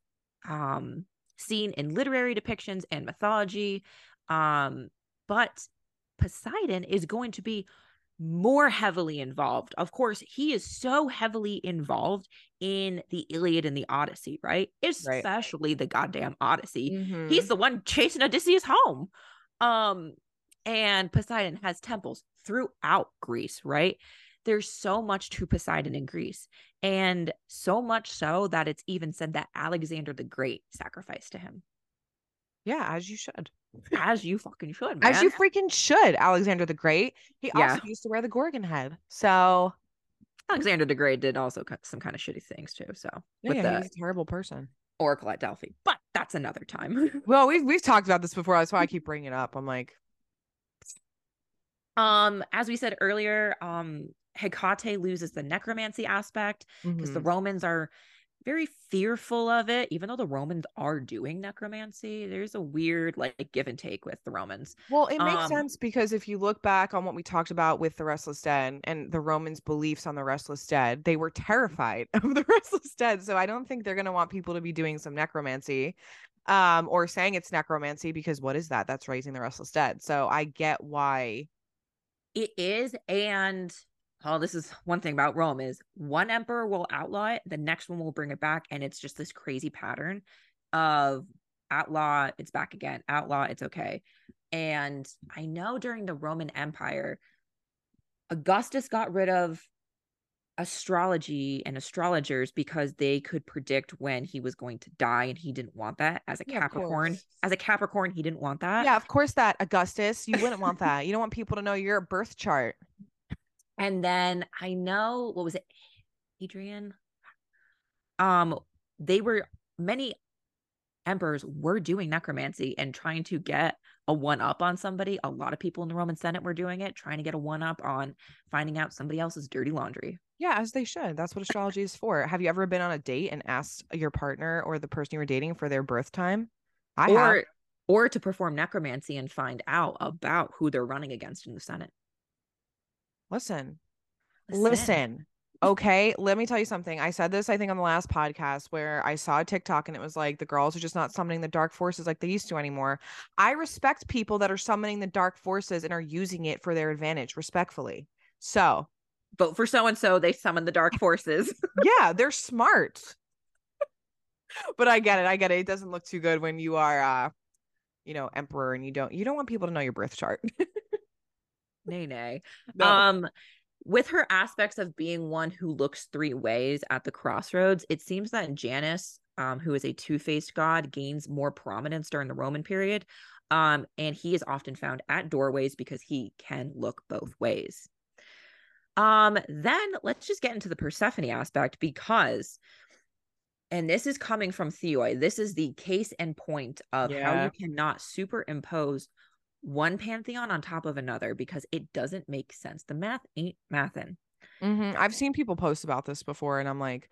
um seen in literary depictions and mythology. Um, but Poseidon is going to be more heavily involved. Of course, he is so heavily involved in the Iliad and the Odyssey, right?
Right.
Especially the goddamn Odyssey
Mhm.
he's the one chasing Odysseus home. Um, and Poseidon has temples throughout Greece, right? There's so much to Poseidon in Greece, and so much so that it's even said that Alexander the Great sacrificed to him,
yeah, as you should.
as you fucking should, man.
As you freaking should, Alexander the Great. He
Yeah.
also used to wear the Gorgon head. So
Alexander the Great did also cut some kind of shitty things too. So
yeah,
with
yeah,
the
he's a terrible person.
Oracle at Delphi, but that's another time.
Well, we've we've talked about this before. That's why I keep bringing it up. I'm like,
um, as we said earlier, um, Hecate loses the necromancy aspect. because the
mhm.
Romans are very fearful of it, even though the Romans are doing necromancy. There's a weird like give and take with the Romans.
Well, it makes
Um,
sense because if you look back on what we talked about with the Restless Dead and the Romans' beliefs on the Restless Dead, they were terrified of the Restless Dead. So I don't think they're going to want people to be doing some necromancy um, or saying it's necromancy because what is that? That's raising the Restless Dead. So I get why.
It is, and oh, this is one thing about Rome is one emperor will outlaw it, the next one will bring it back, and it's just this crazy pattern of outlaw, it's back again, outlaw, it's okay. And I know during the Roman Empire, Augustus got rid of astrology and astrologers because they could predict when he was going to die and he didn't want that as a
Yeah,
capricorn as a capricorn he didn't want that
Yeah, of course, that Augustus, you wouldn't want that. You don't want people to know your birth chart.
And then i know what was it Hadrian um they were many emperors were doing necromancy and trying to get a one up on somebody a lot of people in the roman senate were doing it trying to get a one up on finding out somebody else's dirty laundry
Yeah, as they should. That's what astrology is for. Have you ever been on a date and asked your partner or the person you were dating for their birth time? I
or
have.
or to perform necromancy and find out about who they're running against in the senate
Listen,
Listen.
listen. Okay, let me tell you something. I said this, I think, on the last podcast where I saw a TikTok and it was like the girls are just not summoning the dark forces like they used to anymore. I respect people that are summoning the dark forces and are using it for their advantage, respectfully. So,
Vote for so and so. They summon the dark forces.
yeah, they're smart. but I get it. I get it. It doesn't look too good when you are, uh, you know, emperor and you don't you don't want people to know your birth chart.
nay, nay.
No.
Um, with her aspects of being one who looks three ways at the crossroads, it seems that Janus, um, who is a two-faced god, gains more prominence during the Roman period. Um, and he is often found at doorways because he can look both ways. Um, then let's just get into the Persephone aspect because and this is coming from Theoi. This is the case and point of how you cannot superimpose one pantheon on top of another because it doesn't make sense. The math ain't mathin'.
Mhm. I've seen people post about this before, and I'm like,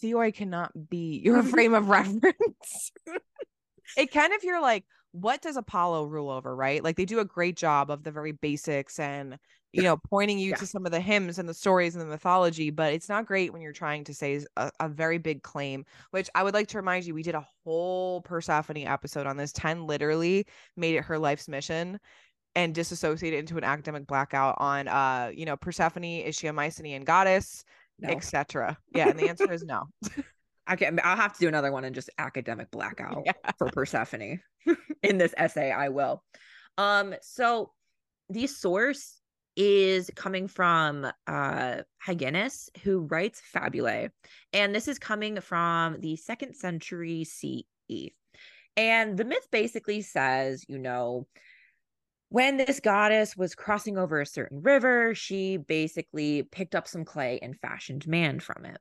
Theoi cannot be your frame of reference. it can if you're like, what does Apollo rule over, right? Like they do a great job of the very basics and you know pointing you
Yeah.
to some of the hymns and the stories and the mythology, but it's not great when you're trying to say a, a very big claim. Which I would like to remind you, we did a whole Persephone episode on this. Tenn literally made it her life's mission and disassociated into an academic blackout on uh you know persephone is she a mycenaean goddess
No.
etc yeah and the answer is no
I can, I'll have to do another one and just academic blackout
Yeah.
for Persephone in this essay. I will. Um, so the source is coming from uh Hyginus, who writes Fabulae, and this is coming from the second century CE. And the myth basically says, you know, when this goddess was crossing over a certain river, she basically picked up some clay and fashioned man from it.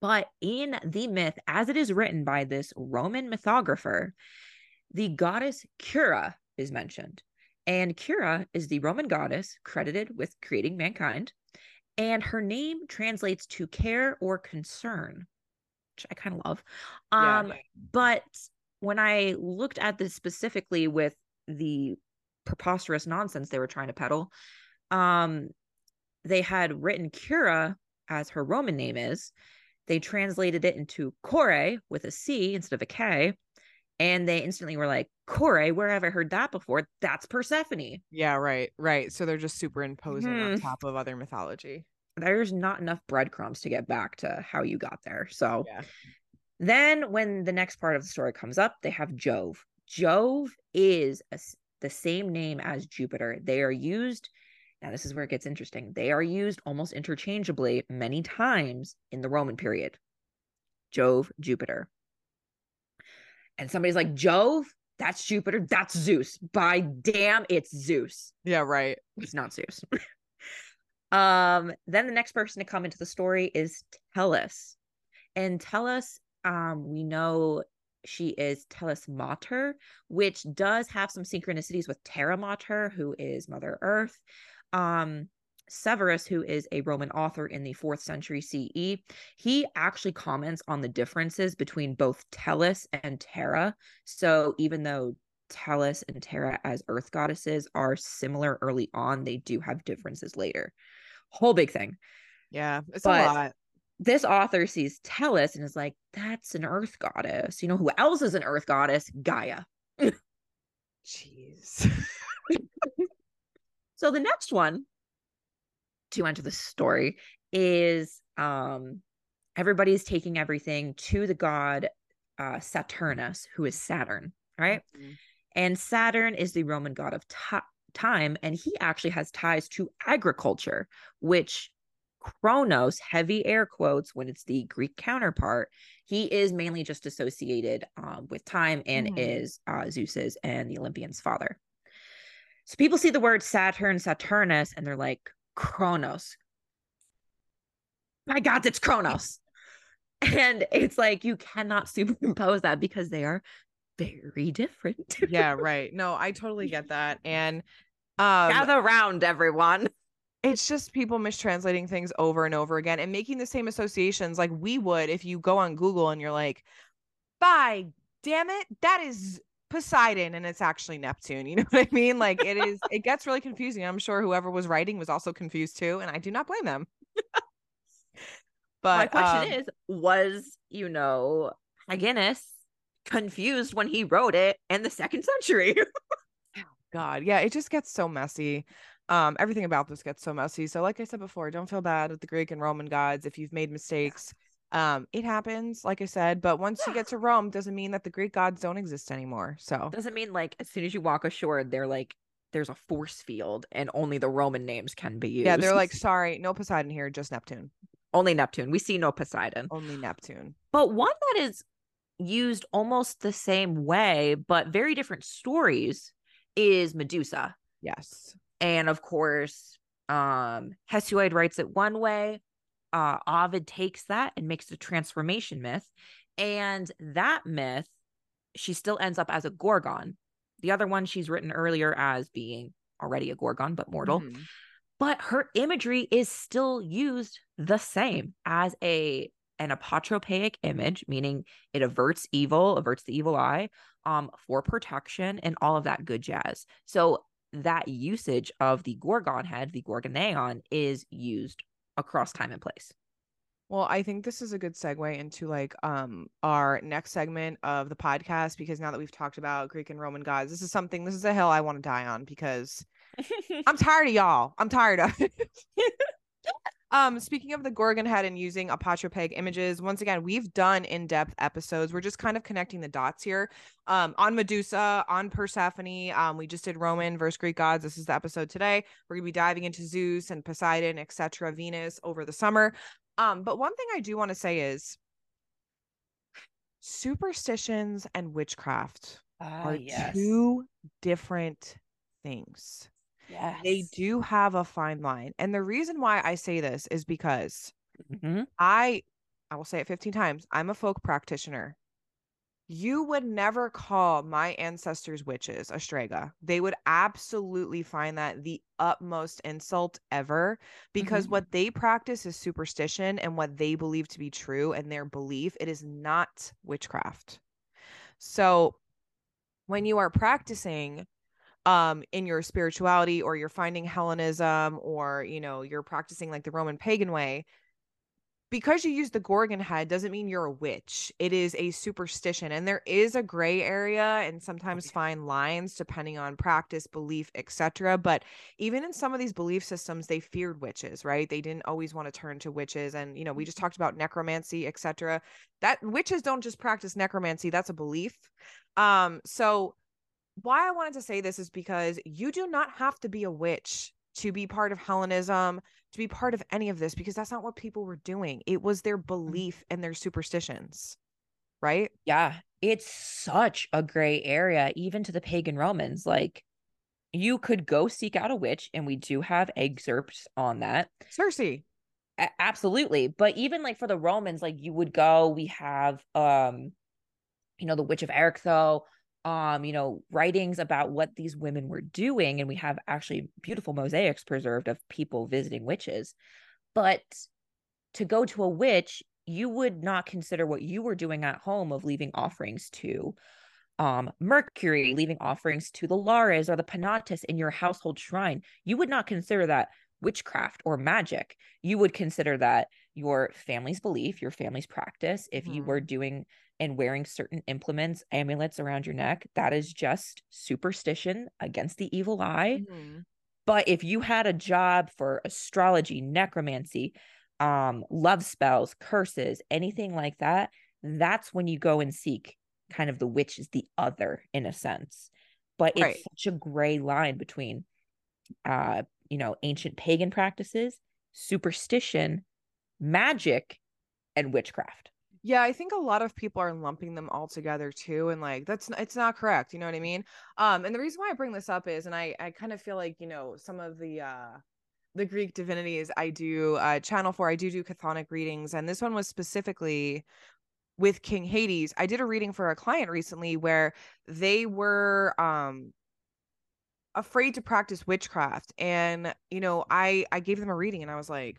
But in the myth, as it is written by this Roman mythographer, the goddess Cura is mentioned. And Cura is the Roman goddess credited with creating mankind. And her name translates to care or concern, which I kind of love.
Yeah.
Um, But when I looked at this specifically with the preposterous nonsense they were trying to peddle, um, they had written Cura as her Roman name is. They translated it into Core with a C instead of a K. And they instantly were like, Core, where have I heard that before? That's Persephone.
yeah right right so they're just superimposing on
Hmm.
top of other mythology
There's not enough breadcrumbs to get back to how you got there. So
yeah
then when the next part of the story comes up, they have Jove. Jove is a the same name as Jupiter. They are used. Now, this is where it gets interesting. They are used almost interchangeably many times in the Roman period. Jove, Jupiter. And somebody's like, Jove, that's Jupiter, that's Zeus. By damn, it's Zeus.
yeah right
It's not Zeus. um, then the next person to come into the story is Tellus. And Tellus, um, we know she is Tellus Mater, which does have some synchronicities with Terra Mater, who is Mother Earth. Um, Severus, who is a Roman author in the fourth century CE, he actually comments on the differences between both Tellus and Terra. So even though Tellus and Terra as earth goddesses are similar early on, they do have differences later. Whole big thing.
yeah it's
But-
a lot
This author sees Tellus and is like, that's an earth goddess. You know who else is an earth goddess? Gaia.
jeez
So the next one to enter the story is um everybody's taking everything to the god uh Saturnus, who is Saturn, right?
Mhm.
And Saturn is the Roman god of ti- time, and he actually has ties to agriculture, which Kronos, heavy air quotes, when it's the Greek counterpart, he is mainly just associated um, with time and
Mhm.
is uh, Zeus's and the Olympians' father. So people see the word Saturn, Saturnus, and they're like, Kronos. My God, it's Kronos. And it's like you cannot superimpose that because they are very different.
yeah right no i totally get that and um
Gather round, everyone.
it's just people mistranslating things over and over again and making the same associations like we would if you go on Google and you're like, by damn it, that is Poseidon and it's actually Neptune. You know what I mean? Like it is, it gets really confusing. I'm sure whoever was writing was also confused too, and I do not blame them.
but my question um, is, was you know Hyginus confused when he wrote it in the second century?
God, yeah, it just gets so messy. Um, everything about this gets so messy. So, like I said before, don't feel bad with the Greek and Roman gods if you've made mistakes um it happens like i said but once yeah. you get to rome doesn't mean that the greek gods don't exist anymore so.
Doesn't mean like as soon as you walk ashore they're like there's a force field and only the roman names can be used
yeah they're like sorry no poseidon here just neptune.
Only neptune. We see no poseidon.
Only neptune.
But one that is used almost the same way but very different stories is medusa.
Yes.
And of course um hesiod writes it one way uh, Ovid takes that and makes a transformation myth. And that myth, she still ends up as a Gorgon. The other one she's written earlier as being already a Gorgon, but mortal. Mm-hmm. But her imagery is still used the same as a an apotropaic image, meaning it averts evil, averts the evil eye, um, for protection and all of that good jazz. So that usage of the Gorgon head, the Gorgoneion, is used across time and place.
Well, I think this is a good segue into like um our next segment of the podcast because now that we've talked about Greek and Roman gods, this is something this is a hill I want to die on because I'm tired of y'all. I'm tired of it. Um, speaking of the Gorgon head and using apotropaic images, once again, we've done in-depth episodes. We're just kind of connecting the dots here. Um, on Medusa, on Persephone. Um, we just did Roman versus Greek gods. This is the episode today. We're gonna be diving into Zeus and Poseidon, etc., Venus over the summer. Um, but one thing I do want to say is superstitions and witchcraft uh, are yes. two different things.
Yes.
They do have a fine line. And the reason why I say this is because mm-hmm. I I will say it 15 times. I'm a folk practitioner. You would never call my ancestors witches, Astrega. They would absolutely find that the utmost insult ever because mm-hmm. what they practice is superstition and what they believe to be true and their belief. It is not witchcraft. So when you are practicing um in your spirituality or you're finding hellenism or you know you're practicing like the roman pagan way because you use the gorgon head doesn't mean you're a witch. It is a superstition and there is a gray area and sometimes fine lines depending on practice belief etc but even in some of these belief systems they feared witches right? They didn't always want to turn to witches and you know we just talked about necromancy etc that witches don't just practice necromancy that's a belief. Um so why I wanted to say this is because you do not have to be a witch to be part of Hellenism, to be part of any of this, because that's not what people were doing. It was their mm. belief and their superstitions, right?
Yeah. It's such a gray area, even to the pagan Romans. Like, you could go seek out a witch, and we do have excerpts on that.
Circe.
A- absolutely. But even like for the Romans, like you would go, we have um, you know, the witch of Erichtho, um, you know, writings about what these women were doing. And we have actually beautiful mosaics preserved of people visiting witches. But to go to a witch, you would not consider what you were doing at home of leaving offerings to um, Mercury, leaving offerings to the Lares or the Penates in your household shrine. You would not consider that witchcraft or magic. You would consider that your family's belief, your family's practice. If mm-hmm. you were doing and wearing certain implements, amulets around your neck, that is just superstition against the evil eye. Mm-hmm. But if you had a job for astrology, necromancy, um, love spells, curses, anything like that, that's when you go and seek kind of the witch is the other in a sense. But it's right. such a gray line between uh, you know, ancient pagan practices, superstition, magic, and witchcraft.
Yeah, I think a lot of people are lumping them all together too and like that's it's not correct, you know what I mean? Um and the reason why I bring this up is and I I kind of feel like, you know, some of the uh the Greek divinities I do uh channel for I do do chthonic readings and this one was specifically with King Hades. I did a reading for a client recently where they were um afraid to practice witchcraft and you know, I I gave them a reading and I was like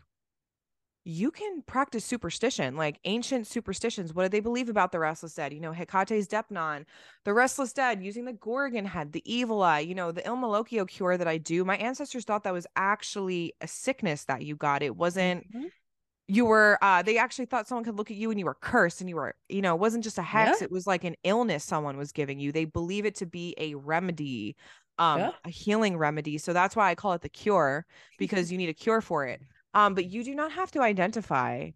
you can practice superstition, like ancient superstitions. What did they believe about the restless dead? You know, Hecate's Deipnon, the restless dead, using the Gorgon head, the evil eye, you know, the Il cure that I do. My ancestors thought that was actually a sickness that you got. It wasn't. Mm-hmm. You were, uh, they actually thought someone could look at you and you were cursed and you were, you know, it wasn't just a hex, yeah. it was like an illness someone was giving you. They believe it to be a remedy, um, yeah. a healing remedy. So that's why I call it the cure because you need a cure for it. Um, but you do not have to identify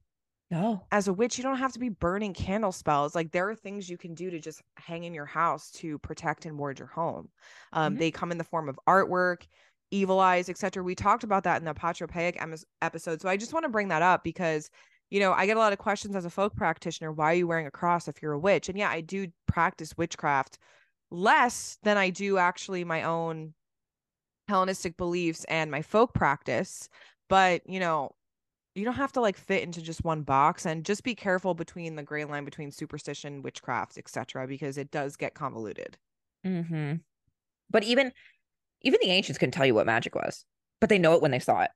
no.
As a witch, you don't have to be burning candle spells. Like there are things you can do to just hang in your house to protect and ward your home. Um, mm-hmm. They come in the form of artwork, evil eyes, etc. We talked about that in the Patriarchaic episode. So I just want to bring that up because, you know, I get a lot of questions as a folk practitioner. Why are you wearing a cross if you're a witch? And yeah, I do practice witchcraft less than I do actually my own Hellenistic beliefs and my folk practice but you know you don't have to like fit into just one box and just be careful between the gray line between superstition witchcraft etc because it does get convoluted.
Mm-hmm. but even even the ancients couldn't tell you what magic was but they know it when they saw it.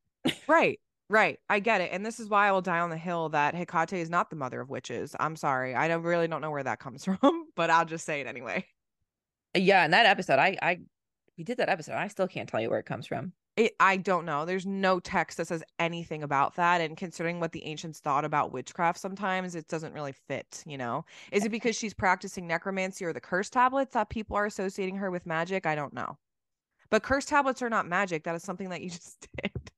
Right right. I get it and this is why i will die on the hill that hecate is not the mother of witches. I'm sorry. I don't really don't know where that comes from but i'll just say it anyway.
Yeah in that episode i i we did that episode i still can't tell you where it comes from
it, I don't know. There's no text that says anything about that. And considering what the ancients thought about witchcraft, sometimes it doesn't really fit, you know? Is it because she's practicing necromancy or the curse tablets that people are associating her with magic? I don't know. But curse tablets are not magic. That is something that you just did.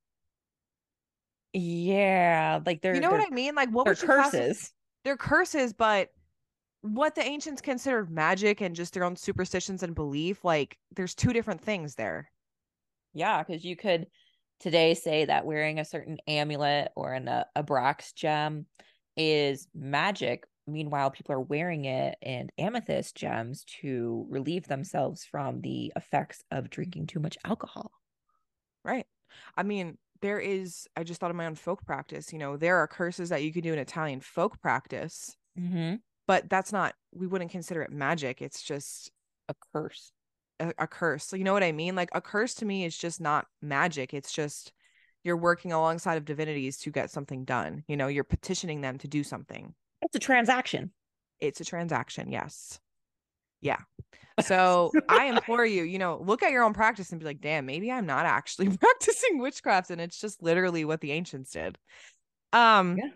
Yeah. Like they're,
you know
they're,
what I mean? Like what
they're curses.
they're curses, but what the ancients considered magic and just their own superstitions and belief, like there's two different things there.
Yeah, because you could today say that wearing a certain amulet or an, a, a Brax gem is magic. Meanwhile, people are wearing it and amethyst gems to relieve themselves from the effects of drinking too much alcohol.
Right. I mean, there is, I just thought of my own folk practice. You know, there are curses that you could do in Italian folk practice,
mm-hmm.
but that's not, we wouldn't consider it magic. It's just
a curse
a, a curse. So you know what I mean? Like a curse to me is just not magic. It's just you're working alongside of divinities to get something done. You know, you're petitioning them to do something.
It's a transaction.
It's a transaction, yes. Yeah. So I implore you, you know, look at your own practice and be like, damn, maybe I'm not actually practicing witchcraft and it's just literally what the ancients did. Um yeah.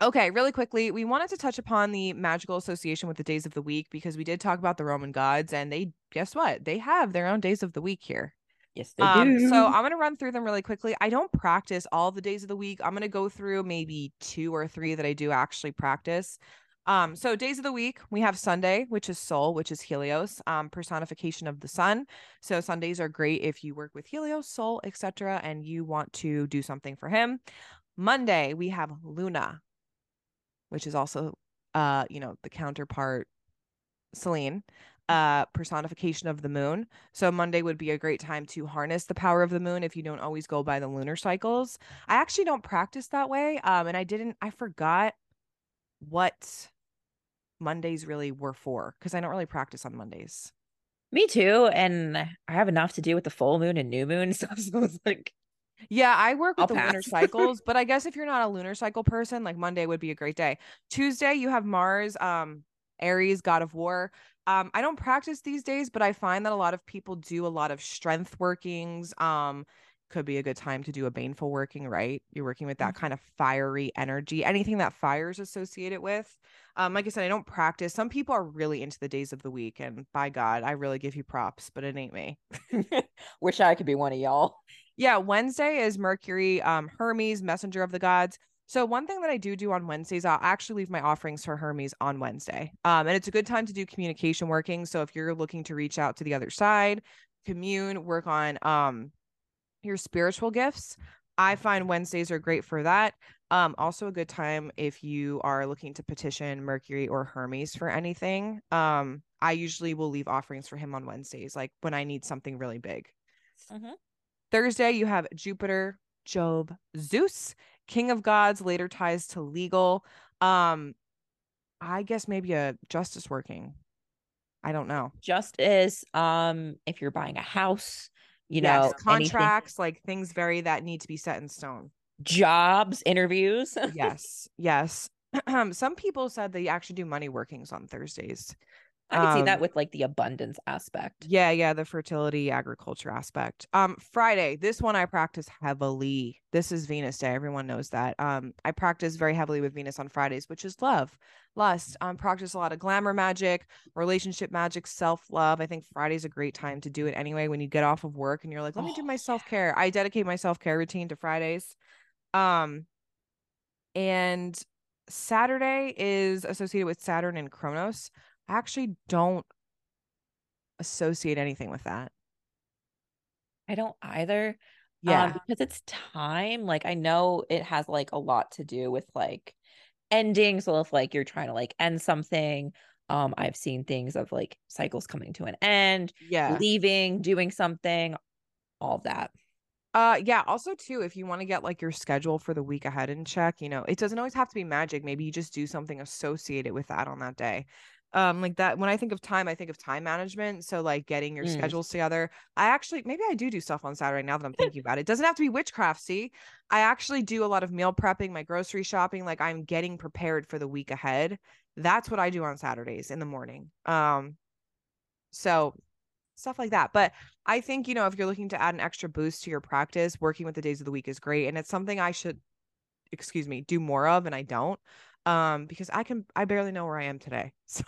Okay, really quickly, we wanted to touch upon the magical association with the days of the week because we did talk about the Roman gods, and they guess what? They have their own days of the week here.
Yes, they um,
do. So I'm gonna run through them really quickly. I don't practice all the days of the week. I'm gonna go through maybe two or three that I do actually practice. Um, so days of the week, we have Sunday, which is Sol, which is Helios, um, personification of the sun. So Sundays are great if you work with Helios, Sol, etc., and you want to do something for him. Monday, we have Luna, which is also uh you know the counterpart Selene uh personification of the moon. So monday would be a great time to harness the power of the moon if you don't always go by the lunar cycles. I actually don't practice that way um and i didn't i forgot what mondays really were for because i don't really practice on mondays.
Me too and i have enough to do with the full moon and new moon so it's like
yeah, I work with I'll the pass. lunar cycles, but I guess if you're not a lunar cycle person, like Monday would be a great day. Tuesday, you have Mars, um, Ares, god of war. Um, I don't practice these days, but I find that a lot of people do a lot of strength workings. Um, could be a good time to do a baneful working, right? You're working with that mm-hmm. kind of fiery energy, anything that fire is associated with. Um, like I said, I don't practice. Some people are really into the days of the week, and by God, I really give you props, but it ain't me.
Wish I could be one of y'all.
Yeah, Wednesday is Mercury, um, Hermes, messenger of the gods. So one thing that I do do on Wednesdays, I'll actually leave my offerings for Hermes on Wednesday. Um, and it's a good time to do communication working. So if you're looking to reach out to the other side, commune, work on um your spiritual gifts, I find Wednesdays are great for that. Um, also a good time if you are looking to petition Mercury or Hermes for anything. Um, I usually will leave offerings for him on Wednesdays, like when I need something really big. Mm-hmm. Thursday, you have Jupiter, Jove, Zeus, King of Gods, later ties to legal. Um, I guess maybe a justice working. I don't know.
Justice, um, if you're buying a house, you
yes,
know,
contracts, anything. like things very that need to be set in stone.
jobs, interviews.
yes, yes. Some people said they actually do money workings on Thursdays.
I can see that
Um,
with like the abundance aspect.
Yeah, yeah, the fertility agriculture aspect. Um, Friday, this one I practice heavily. This is Venus Day. Everyone knows that. Um, I practice very heavily with Venus on Fridays, which is love, lust. Um, practice a lot of glamour magic, relationship magic, self-love. I think Friday's a great time to do it anyway when you get off of work and you're like, let me do
Oh,
my self-care. I dedicate my self-care routine to Fridays. Um, and Saturday is associated with Saturn and Kronos. I actually don't associate anything with that.
I don't either.
Yeah.
Um, because it's time. Like I know it has like a lot to do with like ending. So if like you're trying to like end something, um, I've seen things of like cycles coming to an end,
yeah.
leaving, doing something, all that.
Uh yeah, also too, if you want to get like your schedule for the week ahead in check, you know, it doesn't always have to be magic. Maybe you just do something associated with that on that day. Um, like that when I think of time, I think of time management. So like getting your
Mm.
schedules together. I actually maybe I do do stuff on Saturday now that I'm thinking about it. It doesn't have to be witchcraft, see? I actually do a lot of meal prepping, my grocery shopping, like I'm getting prepared for the week ahead. That's what I do on Saturdays in the morning. Um, so stuff like that. But I think, you know, if you're looking to add an extra boost to your practice, working with the days of the week is great. And it's something I should, excuse me, do more of. And I don't. Um, because I can, I barely know where I am today. So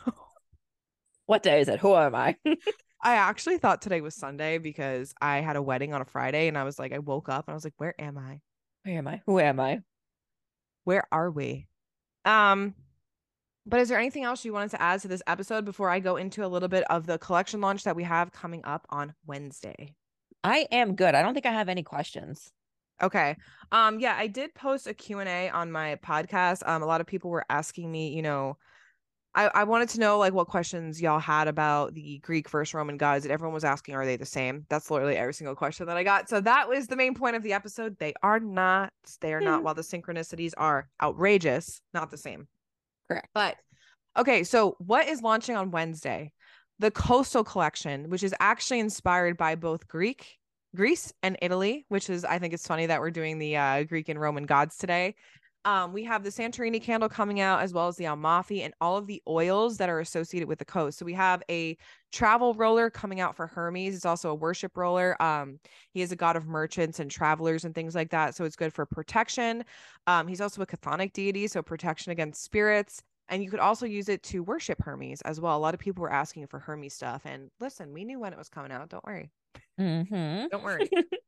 What day is it? Who am I?
I actually thought today was Sunday because I had a wedding on a Friday and I was like, I woke up and I was like, where am I?
Where am I? Who am I?
Where are we? Um, but is there anything else you wanted to add to this episode before I go into a little bit of the collection launch that we have coming up on Wednesday?
I am good. I don't think I have any questions.
Okay. Um yeah, I did post a Q&A on my podcast. Um a lot of people were asking me, you know, I I wanted to know like what questions y'all had about the Greek first Roman gods. And everyone was asking are they the same? That's literally every single question that I got. So that was the main point of the episode. They are not. They are not
Hmm.
while the synchronicities are outrageous, not the same.
Correct.
But okay, so what is launching on Wednesday? The Coastal Collection, which is actually inspired by both Greek, Greece, and Italy, which is I think it's funny that we're doing the uh, Greek and Roman gods today. Um, we have the Santorini candle coming out as well as the Amalfi and all of the oils that are associated with the coast. So we have a travel roller coming out for Hermes. It's also a worship roller. Um, he is a god of merchants and travelers and things like that. So it's good for protection. Um, he's also a chthonic deity, so protection against spirits. And you could also use it to worship Hermes as well. A lot of people were asking for Hermes stuff. And listen, we knew when it was coming out. Don't worry.
Mm-hmm.
Don't worry.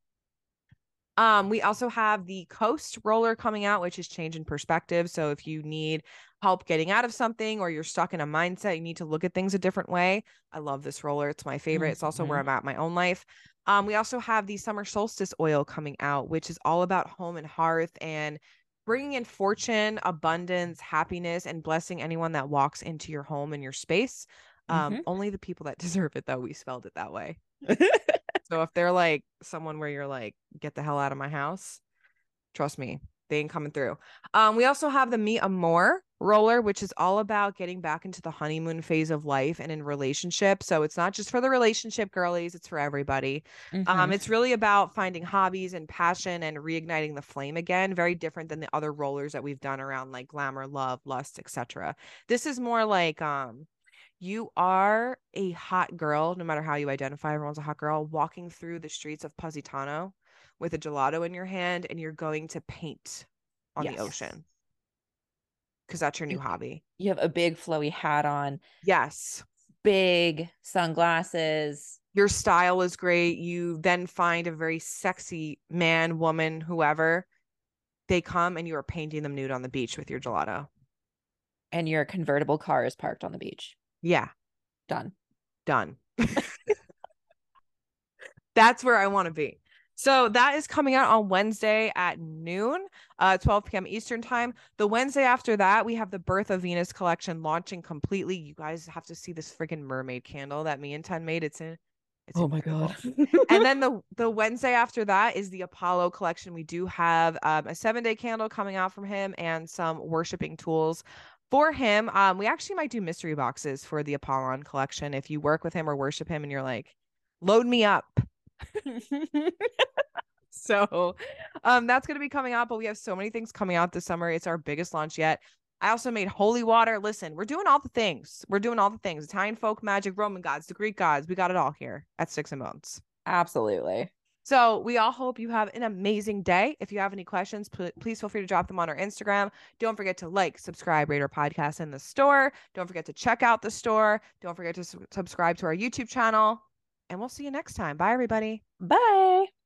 Um, we also have the Coast roller coming out, which is change in perspective. So if you need help getting out of something or you're stuck in a mindset, you need to look at things a different way. I love this roller. It's my favorite. It's also where
Mhm.
I'm at in my own life. Um, we also have the summer solstice oil coming out, which is all about home and hearth and bringing in fortune, abundance, happiness, and blessing anyone that walks into your home and your space. Um,
Mhm.
only the people that deserve it, though. We spelled it that way. So if they're like someone where you're like, get the hell out of my house, trust me, they ain't coming through. Um, we also have the Mi Amor roller, which is all about getting back into the honeymoon phase of life and in relationship. So it's not just for the relationship girlies, it's for everybody. Um,
Mhm.
it's really about finding hobbies and passion and reigniting the flame again. Very different than the other rollers that we've done around like glamour, love, lust, etc. This is more like um you are a hot girl, no matter how you identify, everyone's a hot girl, walking through the streets of Positano with a gelato in your hand, and you're going to paint on
Yes.
the ocean because that's your new
You-
hobby.
you have a big flowy hat on,
Yes.
big sunglasses.
Your style is great. You then find a very sexy man, woman, whoever. They come and you are painting them nude on the beach with your gelato.
and your convertible car is parked on the beach.
Yeah,
Done.
done. That's where I want to be. So that is coming out on Wednesday at noon, uh, 12 p.m. Eastern time. The Wednesday after that, we have the Birth of Venus collection launching completely. You guys have to see this freaking mermaid candle that me and Tenn made. It's in. It's incredible. My god! and then the the Wednesday after that is the Apollo collection. We do have um, a seven day candle coming out from him and some worshiping tools for him. Um, we actually might do mystery boxes for the Apollon collection if you work with him or worship him and you're like, load me up. so um that's going to be coming out but we have so many things coming out this summer. It's our biggest launch yet. I also made holy water. Listen we're doing all the things. We're doing all the things. Italian folk magic roman gods the greek gods. We got it all here at Styx and Bones.
Absolutely
so we all hope you have an amazing day. If you have any questions, pl- please feel free to drop them on our Instagram. Don't forget to like, subscribe, rate our podcast in the store. Don't forget to check out the store. Don't forget to su- subscribe to our YouTube channel. And we'll see you next time. Bye, everybody.
Bye.